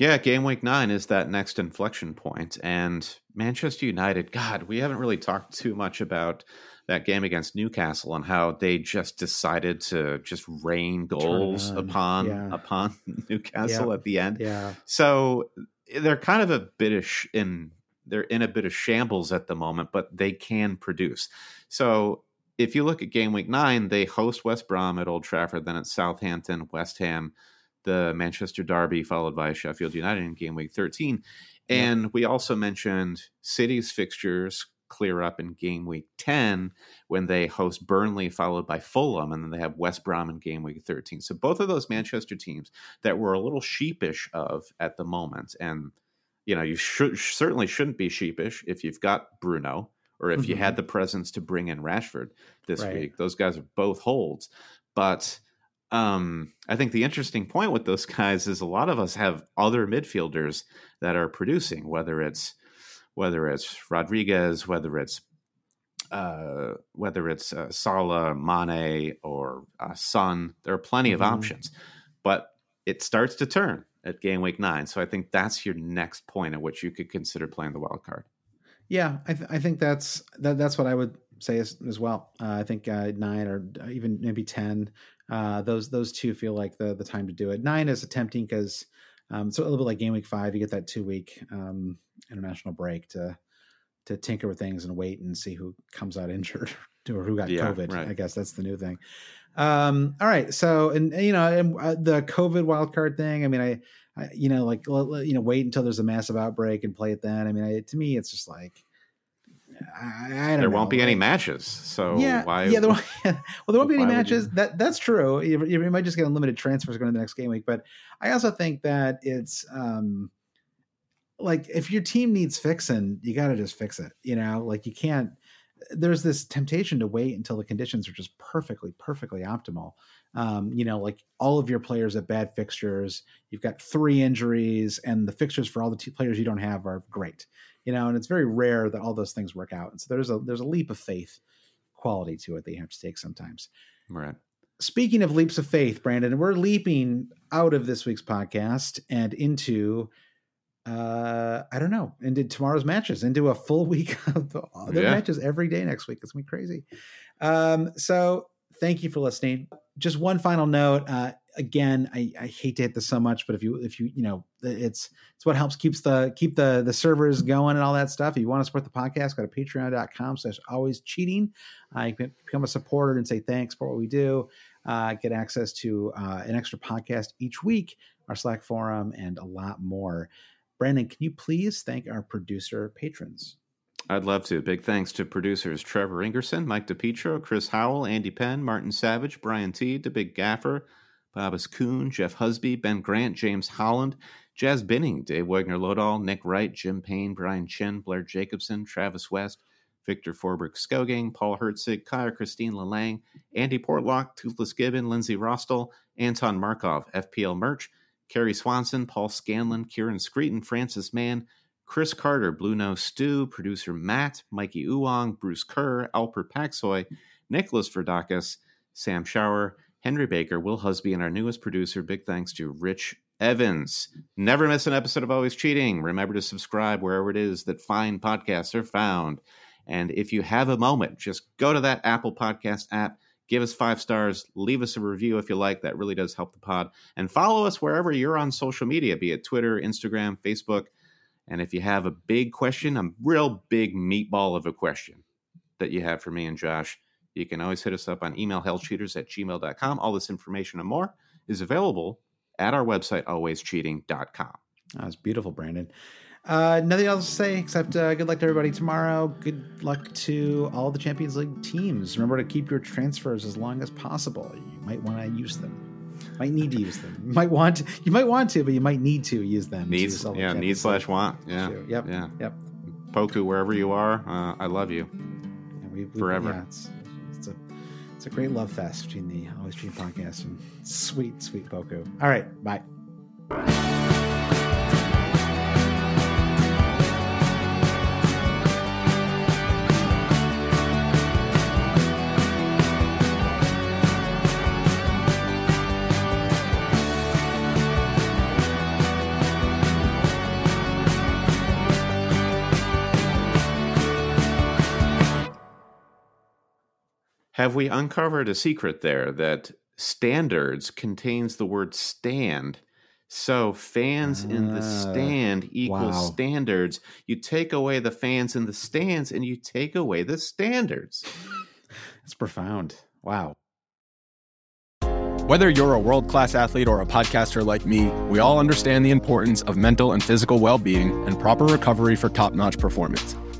Yeah, game week nine is that next inflection point. And Manchester United, God, we haven't really talked too much about that game against Newcastle and how they just decided to just rain goals upon yeah. upon Newcastle yeah. at the end. Yeah. So they're kind of a bit of sh- in they're in a bit of shambles at the moment, but they can produce. So if you look at game week nine, they host West Brom at Old Trafford, then it's Southampton, West Ham, the Manchester Derby, followed by Sheffield United in game week 13. And yep. we also mentioned City's fixtures clear up in game week 10 when they host Burnley, followed by Fulham, and then they have West Brom in game week 13. So both of those Manchester teams that we're a little sheepish of at the moment. And, you know, you should certainly shouldn't be sheepish if you've got Bruno or if mm-hmm. you had the presence to bring in Rashford this right. week. Those guys are both holds. But um, I think the interesting point with those guys is a lot of us have other midfielders that are producing, whether it's whether it's Rodriguez, whether it's uh, whether it's uh, Salah, Mane, or uh, Son. There are plenty of mm-hmm. options, but it starts to turn at game week nine. So I think that's your next point at which you could consider playing the wild card. Yeah, I, th- I think that's that, that's what I would say as, as well. Uh, I think uh, nine or even maybe ten uh, those those two feel like the the time to do it. Nine is tempting because um, so a little bit like game week five, you get that two week um, international break to to tinker with things and wait and see who comes out injured or who got yeah, COVID. Right. I guess that's the new thing. Um, all right, so and you know and, uh, the COVID wildcard thing. I mean, I, I you know like you know wait until there's a massive outbreak and play it then. I mean, I, to me, it's just like I, I there know. won't be any matches. So yeah, why? Yeah, there won't, well, there won't be any matches. You... That that's true. You, you, might just get unlimited transfers going to the next game week. But I also think that it's um, like if your team needs fixing, you got to just fix it. You know, like you can't. There's this temptation to wait until the conditions are just perfectly, perfectly optimal. Um, you know, like all of your players have bad fixtures. You've got three injuries, and the fixtures for all the t- players you don't have are great you know, and it's very rare that all those things work out. And so there's a there's a leap of faith quality to it that you have to take sometimes. Right. Speaking of leaps of faith, Brandon, we're leaping out of this week's podcast and into uh I don't know, into tomorrow's matches, into a full week of the, yeah. matches every day next week. It's gonna be crazy. Um, so thank you for listening. Just one final note. Uh, again, I, I hate to hit this so much, but if you if you you know it's it's what helps keeps the keep the the servers going and all that stuff. If you want to support the podcast, go to patreon.com slash always cheating. Uh, you can become a supporter and say thanks for what we do. Uh, get access to uh, an extra podcast each week, our Slack forum, and a lot more. Brandon, can you please thank our producer patrons? I'd love to. Big thanks to producers Trevor Ingerson, Mike DePietro, Chris Howell, Andy Penn, Martin Savage, Brian T, The Big Gaffer, Babas Kuhn, Jeff Husby, Ben Grant, James Holland, Jazz Binning, Dave Wagner Lodahl, Nick Wright, Jim Payne, Brian Chin, Blair Jacobson, Travis West, Victor Forberg Skogang, Paul Hertzig, Kaya Christine Lalang, Andy Portlock, Toothless Gibbon, Lindsay Rostel, Anton Markov, FPL Merch, Carrie Swanson, Paul Scanlon, Kieran Screeton, Francis Mann, Chris Carter, Blue Nose Stew, producer Matt, Mikey Uwong, Bruce Kerr, Alper Paxoy, Nicholas Verdakis, Sam Shower, Henry Baker, Will Husby, and our newest producer. Big thanks to Rich Evans. Never miss an episode of Always Cheating. Remember to subscribe wherever it is that fine podcasts are found. And if you have a moment, just go to that Apple Podcast app, give us five stars, leave us a review if you like. That really does help the pod. And follow us wherever you're on social media, be it Twitter, Instagram, Facebook. And if you have a big question, a real big meatball of a question that you have for me and Josh, you can always hit us up on email hellcheaters at gmail.com. All this information and more is available at our website, alwayscheating.com. That was beautiful, Brandon. Uh, nothing else to say except uh, good luck to everybody tomorrow. Good luck to all the Champions League teams. Remember to keep your transfers as long as possible. You might want to use them. Might need to use them. You might want to, you might want to, but you might need to use them. Needs, yeah, need slash want. Yeah, yep, yeah, yep. Poku, wherever you are, uh, I love you we, we, forever. Yeah, it's, it's a it's a great love fest between the Always Dream podcast and sweet sweet Poku. All right, bye. Have we uncovered a secret there that standards contains the word stand? So fans in the Ah, stand equals wow. standards. You take away the fans in the stands and you take away the standards. It's profound. Wow. Whether you're a world class athlete or a podcaster like me, we all understand the importance of mental and physical well being and proper recovery for top notch performance.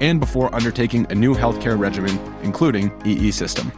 and before undertaking a new healthcare regimen, including EE system.